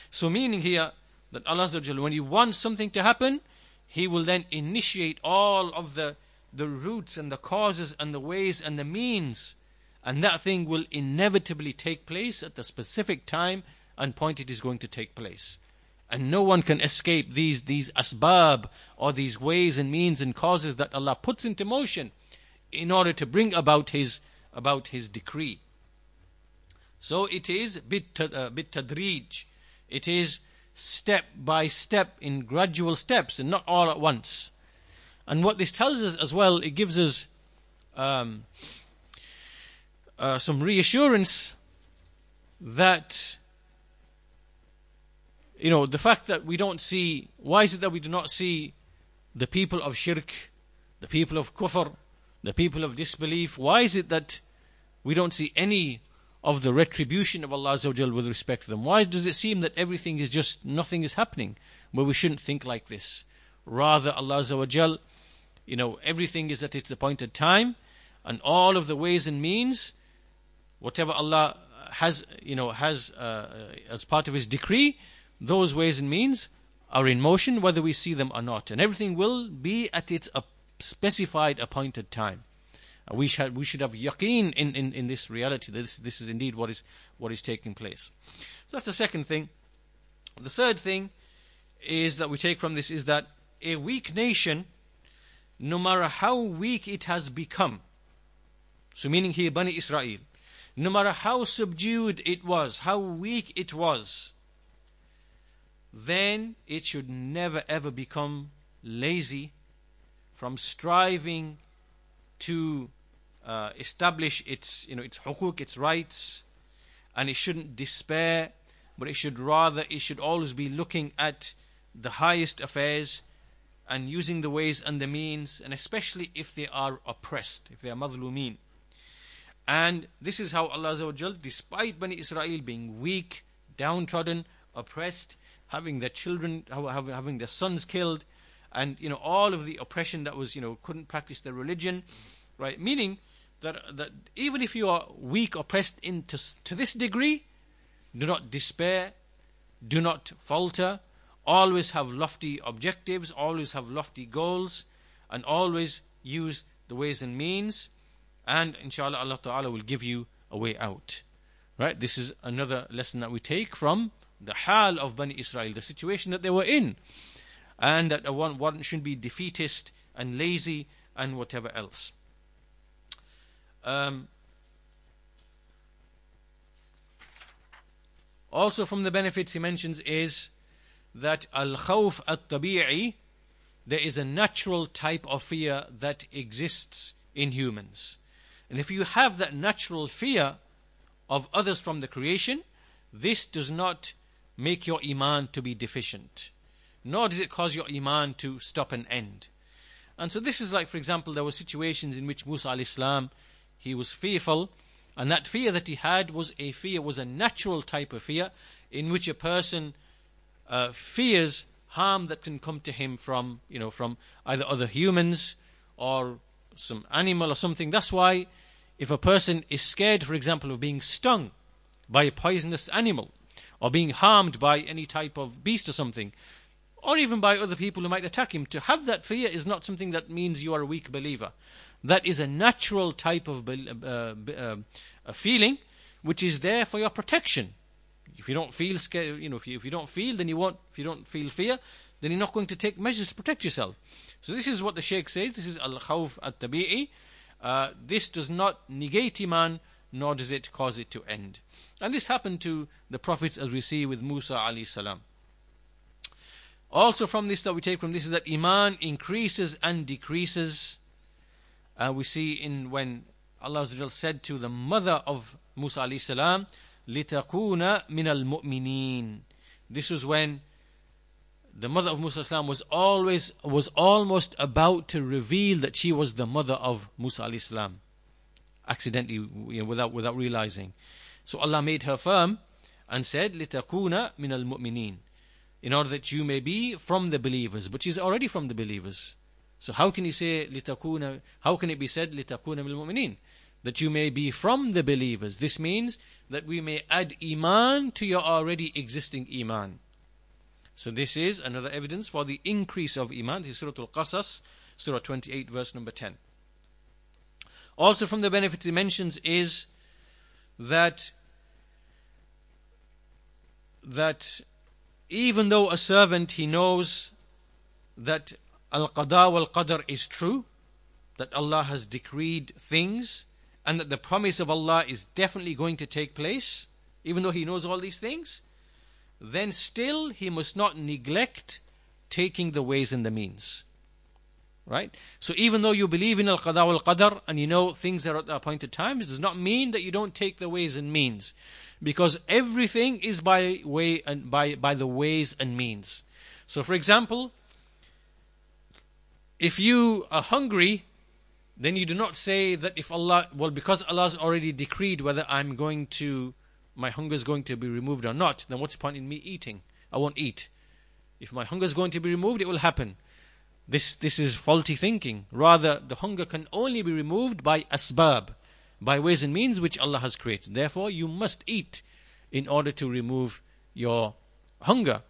So, meaning here, that Allah when He wants something to happen, He will then initiate all of the, the roots and the causes and the ways and the means. And that thing will inevitably take place at the specific time and point it is going to take place. And no one can escape these, these asbab or these ways and means and causes that Allah puts into motion in order to bring about His, about his decree. So it is bit, uh, bit tadrij. It is step by step in gradual steps and not all at once. And what this tells us as well, it gives us um, uh, some reassurance that you know the fact that we don't see why is it that we do not see the people of shirk the people of kufr the people of disbelief why is it that we don't see any of the retribution of Allah with respect to them. Why does it seem that everything is just nothing is happening? Well, we shouldn't think like this. Rather, Allah you know, everything is at its appointed time, and all of the ways and means, whatever Allah has, you know, has uh, as part of His decree, those ways and means are in motion, whether we see them or not, and everything will be at its specified appointed time. We should we should have yaqeen in, in, in this reality. This this is indeed what is what is taking place. So that's the second thing. The third thing is that we take from this is that a weak nation no matter how weak it has become, so meaning here Bani Israel, no matter how subdued it was, how weak it was, then it should never ever become lazy from striving to uh, establish its, you know, its hukuk, its rights, and it shouldn't despair, but it should rather, it should always be looking at the highest affairs and using the ways and the means, and especially if they are oppressed, if they are madhlumin. And this is how Allah Azza despite Bani Israel being weak, downtrodden, oppressed, having their children, having their sons killed, and you know all of the oppression that was, you know, couldn't practice their religion, right? Meaning that that even if you are weak, oppressed into to this degree, do not despair, do not falter, always have lofty objectives, always have lofty goals, and always use the ways and means, and inshallah Allah Ta'ala will give you a way out. Right? This is another lesson that we take from the hal of Bani Israel, the situation that they were in, and that one, one shouldn't be defeatist and lazy and whatever else. Um, also, from the benefits he mentions is that al khawf at tabi'i, there is a natural type of fear that exists in humans. And if you have that natural fear of others from the creation, this does not make your iman to be deficient, nor does it cause your iman to stop and end. And so this is like, for example, there were situations in which Musa alayhi salam, he was fearful, and that fear that he had was a fear, was a natural type of fear, in which a person uh, fears harm that can come to him from, you know, from either other humans or some animal or something. That's why if a person is scared, for example, of being stung by a poisonous animal or being harmed by any type of beast or something, or even by other people who might attack him, to have that fear is not something that means you are a weak believer. That is a natural type of uh, uh, feeling which is there for your protection. If you don't feel scared, you know, if you, if you don't feel, then you won't. If you don't feel fear, then you're not going to take measures to protect yourself. So this is what the Sheikh says. This is al khawf at tabi'i. Uh, this does not negate iman, nor does it cause it to end. And this happened to the prophets, as we see with Musa alayhi salam. Also, from this that we take from this is that iman increases and decreases. Uh, we see in when Allah said to the mother of Musa alayhi salam, لِتَكُونَ مِنَ الْمُؤْمِنِينَ This was when the mother of Musa salam was always was almost about to reveal that she was the mother of Musa alayhi salam, accidentally you know, without without realizing. So Allah made her firm and said, "Litakuna min al mu'minin," in order that you may be from the believers. But she's already from the believers. So how can you say litakuna? How can it be said litakuna mu'minin? That you may be from the believers. This means that we may add iman to your already existing iman. So this is another evidence for the increase of iman. This is Surah Al-Qasas, Surah 28, verse number 10. Also from the benefits he mentions is that that even though a servant he knows that al-qada wal-qadr is true, that Allah has decreed things, and that the promise of Allah is definitely going to take place, even though he knows all these things, then still he must not neglect taking the ways and the means. Right? So even though you believe in al-qada wal-qadr and you know things are at the appointed time, it does not mean that you don't take the ways and means. Because everything is by way and by, by the ways and means. So for example, if you are hungry, then you do not say that if Allah, well, because Allah has already decreed whether I'm going to my hunger is going to be removed or not, then what's the point in me eating? I won't eat. If my hunger is going to be removed, it will happen. This, this is faulty thinking. Rather, the hunger can only be removed by asbab, by ways and means which Allah has created. Therefore, you must eat in order to remove your hunger.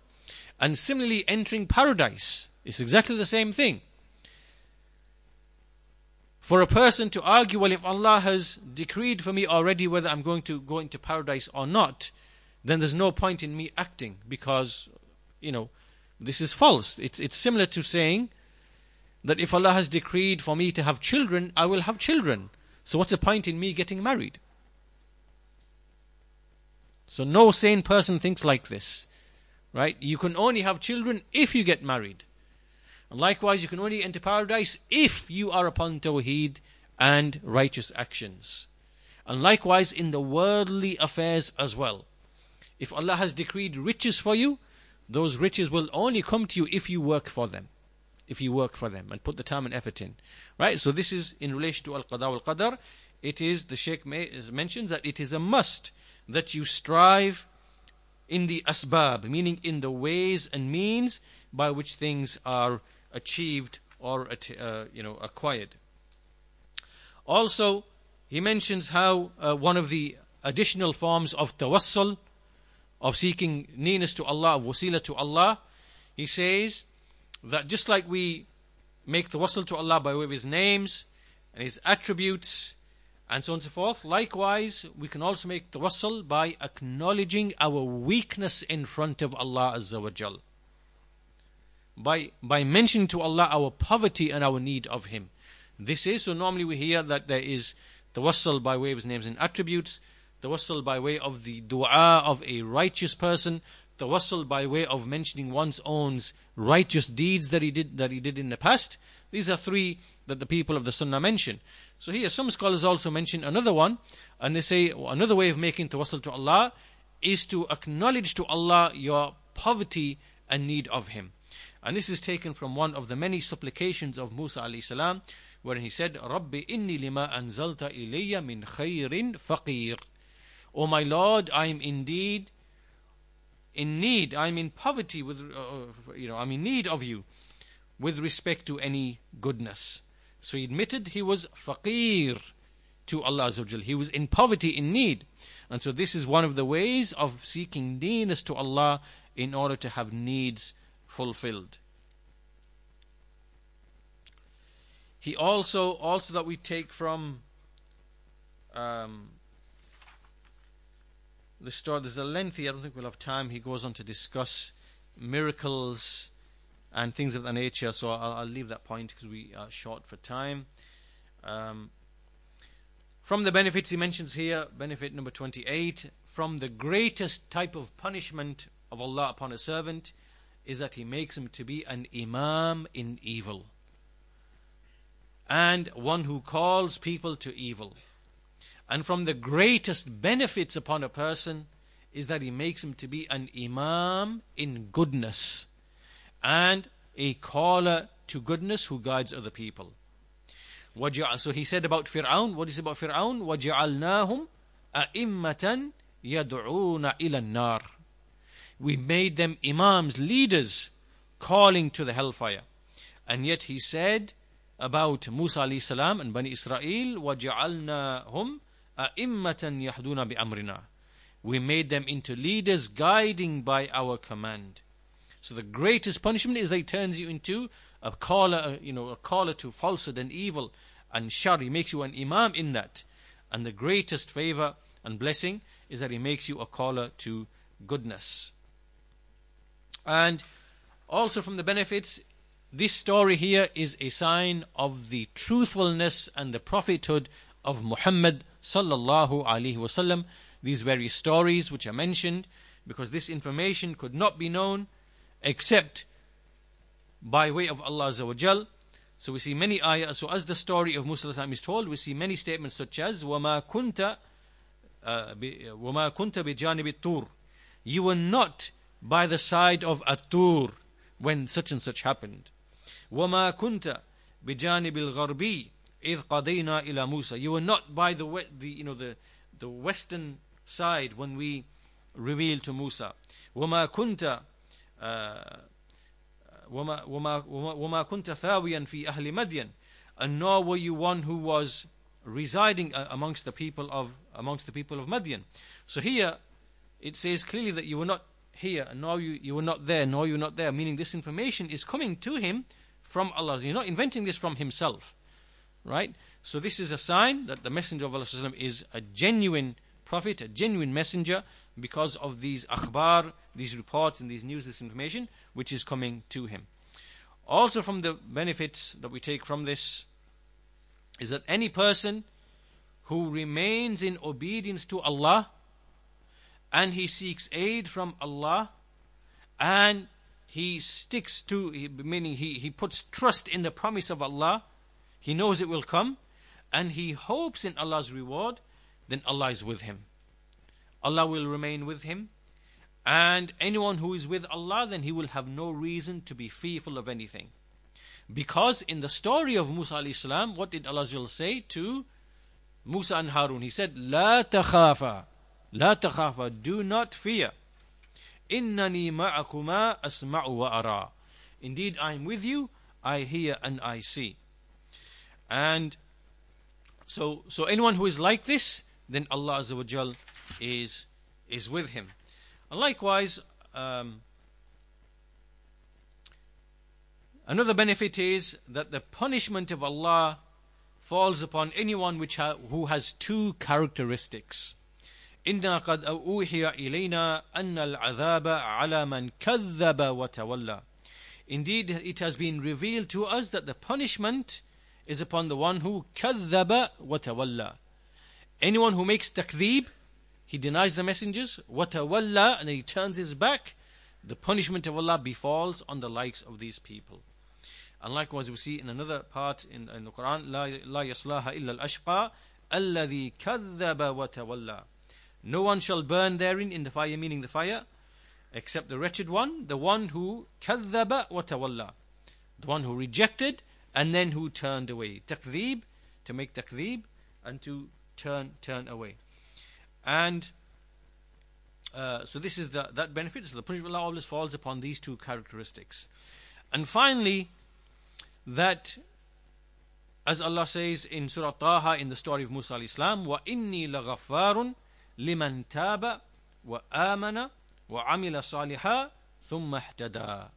And similarly, entering paradise is exactly the same thing for a person to argue, well, if Allah has decreed for me already whether I'm going to go into paradise or not, then there's no point in me acting because, you know, this is false. It's, it's similar to saying that if Allah has decreed for me to have children, I will have children. So what's the point in me getting married? So no sane person thinks like this. Right? You can only have children if you get married. And likewise, you can only enter paradise if you are upon tawheed and righteous actions. And likewise in the worldly affairs as well. If Allah has decreed riches for you, those riches will only come to you if you work for them. If you work for them and put the time and effort in. Right? So this is in relation to Al-Qada al-qadar. It is, the Sheikh mentions that it is a must that you strive in the asbab, meaning in the ways and means by which things are achieved or uh, you know acquired. Also, he mentions how uh, one of the additional forms of tawassul, of seeking nearness to Allah, of wasila to Allah, he says that just like we make tawassul to Allah by way of His names and His attributes and so on and so forth. Likewise, we can also make tawassul by acknowledging our weakness in front of Allah Azza wa Jal. By, by mentioning to Allah our poverty and our need of Him. This is, so normally we hear that there is tawassul by way of His names and attributes, tawassul by way of the dua of a righteous person, tawassul by way of mentioning one's own righteous deeds that he did that he did in the past. These are three that the people of the Sunnah mention. So here some scholars also mention another one, and they say another way of making tawassul to Allah is to acknowledge to Allah your poverty and need of Him. And this is taken from one of the many supplications of Musa alayhi salam, wherein he said, Rabbi inni lima anzalta ilayya min khayrin faqir. O my Lord, I am indeed in need, I'm in poverty with, uh, you know, I'm in need of you with respect to any goodness. So he admitted he was faqir to Allah Azza He was in poverty, in need. And so this is one of the ways of seeking nearness to Allah in order to have needs fulfilled. He also, also that we take from um, the story. There's a lengthy, I don't think we'll have time. He goes on to discuss miracles and things of that nature. So I'll, I'll leave that point because we are short for time. Um, from the benefits he mentions here, benefit number 28, from the greatest type of punishment of Allah upon a servant is that He makes him to be an imam in evil and one who calls people to evil. And from the greatest benefits upon a person is that he makes him to be an imam in goodness and a caller to goodness who guides other people. So he said about Fir'aun, what is about Fir'aun? وَجَعَلْنَاهُمْ أَئِمَّةً يَدْعُونَ إِلَى النَّارِ We made them imams, leaders, calling to the hellfire. And yet he said about Musa alayhi salam and Bani Israel, وَجَعَلْنَاهُمْ أَئِمَّةً يَحْدُونَ بِأَمْرِنَا We made them into leaders guiding by our command. So the greatest punishment is that he turns you into a caller, you know, a caller to falsehood and evil and shar. He makes you an imam in that. And the greatest favor and blessing is that he makes you a caller to goodness. And also from the benefits, this story here is a sign of the truthfulness and the prophethood of Muhammad sallallahu alaihi wasallam. These various stories which are mentioned, because this information could not be known except by way of Allah Azza wa Jal. So we see many ayah. So as the story of Musa is told, we see many statements such as "Wama kunta, uh, bi, wama kunta bijanibi tur." You were not by the side of At-Tur when such and such happened. وَمَا كُنْتَ بِجَانِبِ الْغَرْبِي إِذْ قَضَيْنَا إِلَى مُوسَى You were not by the, the, you know, the, the western side when we revealed to Musa. وَمَا كُنْتَ وما, وما, وما كنت ثاويا في أهل مدين and nor were you one who was residing amongst the people of amongst the people of Madian. So here it says clearly that you were not here, and nor you, you were not there, nor you were not there, meaning this information is coming to him from Allah. You're not inventing this from himself. Right? So this is a sign that the Messenger of Allah is a genuine prophet, a genuine messenger, because of these akhbar, these reports and these news, this information, which is coming to him. Also, from the benefits that we take from this is that any person who remains in obedience to Allah and he seeks aid from Allah and he sticks to, meaning he, he puts trust in the promise of Allah, he knows it will come, and he hopes in Allah's reward, then Allah is with him. Allah will remain with him. And anyone who is with Allah, then he will have no reason to be fearful of anything. Because in the story of Musa salam, what did Allah say to Musa and Harun? He said, La takhafa, la takhafa, do not fear. Ma'akuma asma'u wa ara. Indeed, I am with you, I hear and I see. And so, so anyone who is like this, then Allah Azza is, is with him. And likewise, um, another benefit is that the punishment of Allah falls upon anyone which ha- who has two characteristics. إنا قد أوحي إلينا أن العذاب على من كذب وتولى. Indeed, it has been revealed to us that the punishment is upon the one who كذب وتولى. Anyone who makes takdhib, he denies the messengers, وتولى, and he turns his back, the punishment of Allah befalls on the likes of these people. And likewise, we see in another part in, in the Quran, لا, لا يصلاها إلا الأشقى الذي كذب وتولى. No one shall burn therein in the fire, meaning the fire, except the wretched one, the one who كذب وتولى, the one who rejected and then who turned away. Taqdeeb, to make taqdeeb, and to turn turn away. And uh, so this is the that benefit. So the punishment of Allah always falls upon these two characteristics. And finally, that as Allah says in Surah Taha in the story of Musa alayhi salam, وَإِنِّي لَغَفَّارٌ لِمَنْ تَابَ وَآمَنَ وَعَمِلَ صَالِحًا ثُمَّ اهْتَدَى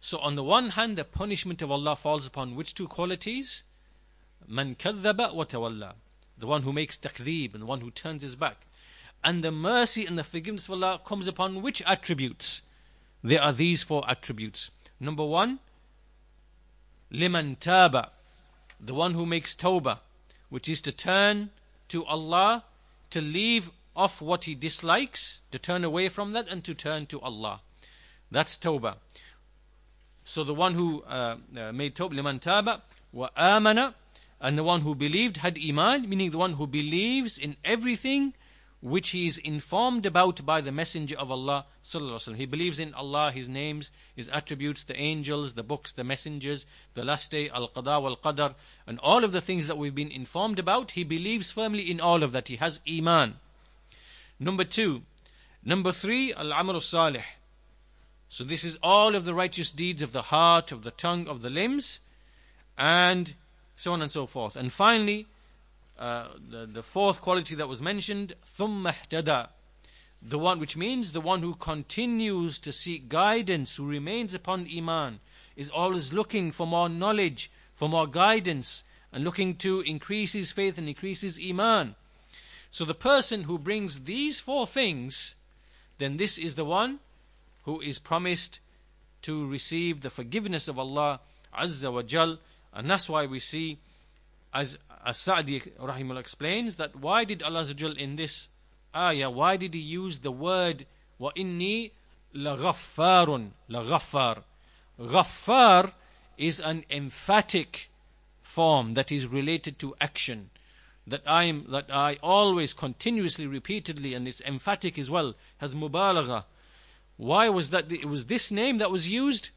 So on the one hand, the punishment of Allah falls upon which two qualities? Man kadhaba wa tawalla. The one who makes takdeeb and the one who turns his back. And the mercy and the forgiveness of Allah comes upon which attributes? There are these four attributes. Number one, liman taba. The one who makes tawbah, which is to turn to Allah, to leave off what he dislikes, to turn away from that and to turn to Allah. That's tawbah. So the one who uh, uh, made tawbah, liman taba wa amana, and the one who believed had iman, meaning the one who believes in everything which he is informed about by the Messenger of Allah. He believes in Allah, His names, His attributes, the angels, the books, the messengers, the last day, Al Qada wal Qadar, and all of the things that we've been informed about. He believes firmly in all of that. He has Iman. Number two. Number three, Al Amal Salih. So this is all of the righteous deeds of the heart, of the tongue, of the limbs, and so on and so forth. And finally, uh, the, the fourth quality that was mentioned, ثُمَّ اهْتَدَى The one which means the one who continues to seek guidance, who remains upon Iman, is always looking for more knowledge, for more guidance, and looking to increase his faith and increase his Iman. So the person who brings these four things, then this is the one who is promised to receive the forgiveness of Allah Azza wa Jal. And that's why we see, as, as Sa'di Rahimullah explains, that why did Allah in this ayah, why did He use the word wa inni laghaffarun, laghaffar. Ghaffar is an emphatic form that is related to action. That I am, that I always continuously, repeatedly, and it's emphatic as well, has mubalagha, why was that? It was this name that was used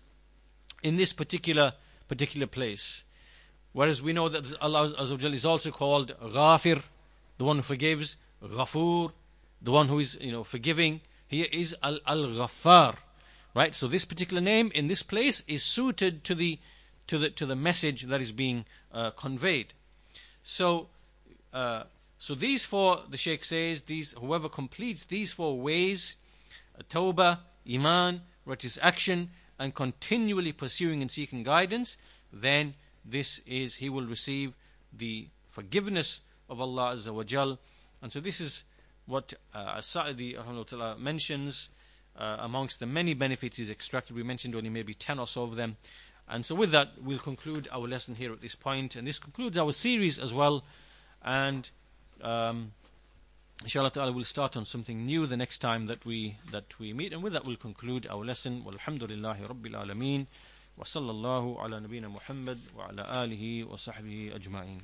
in this particular particular place. Whereas we know that Allah is also called Ghafir, the one who forgives, Ghafur, the one who is you know forgiving. Here is Al Al Ghaffar, right? So this particular name in this place is suited to the to the to the message that is being uh, conveyed. So. Uh, so these four, the Sheikh says, these whoever completes these four ways, tawbah, iman, righteous action, and continually pursuing and seeking guidance, then this is he will receive the forgiveness of Allah Azza wa Jal. And so this is what uh, Sa'di mentions uh, amongst the many benefits he's extracted. We mentioned only maybe 10 or so of them. And so, with that, we'll conclude our lesson here at this point. point, and this concludes our series as well. And um, inshallah ta'ala, we'll start on something new the next time that we that we meet. And with that, we'll conclude our lesson. Walhamdulillahi Rabbil Alameen. وصلى الله على نبينا محمد وعلى آله وصحبه أجمعين.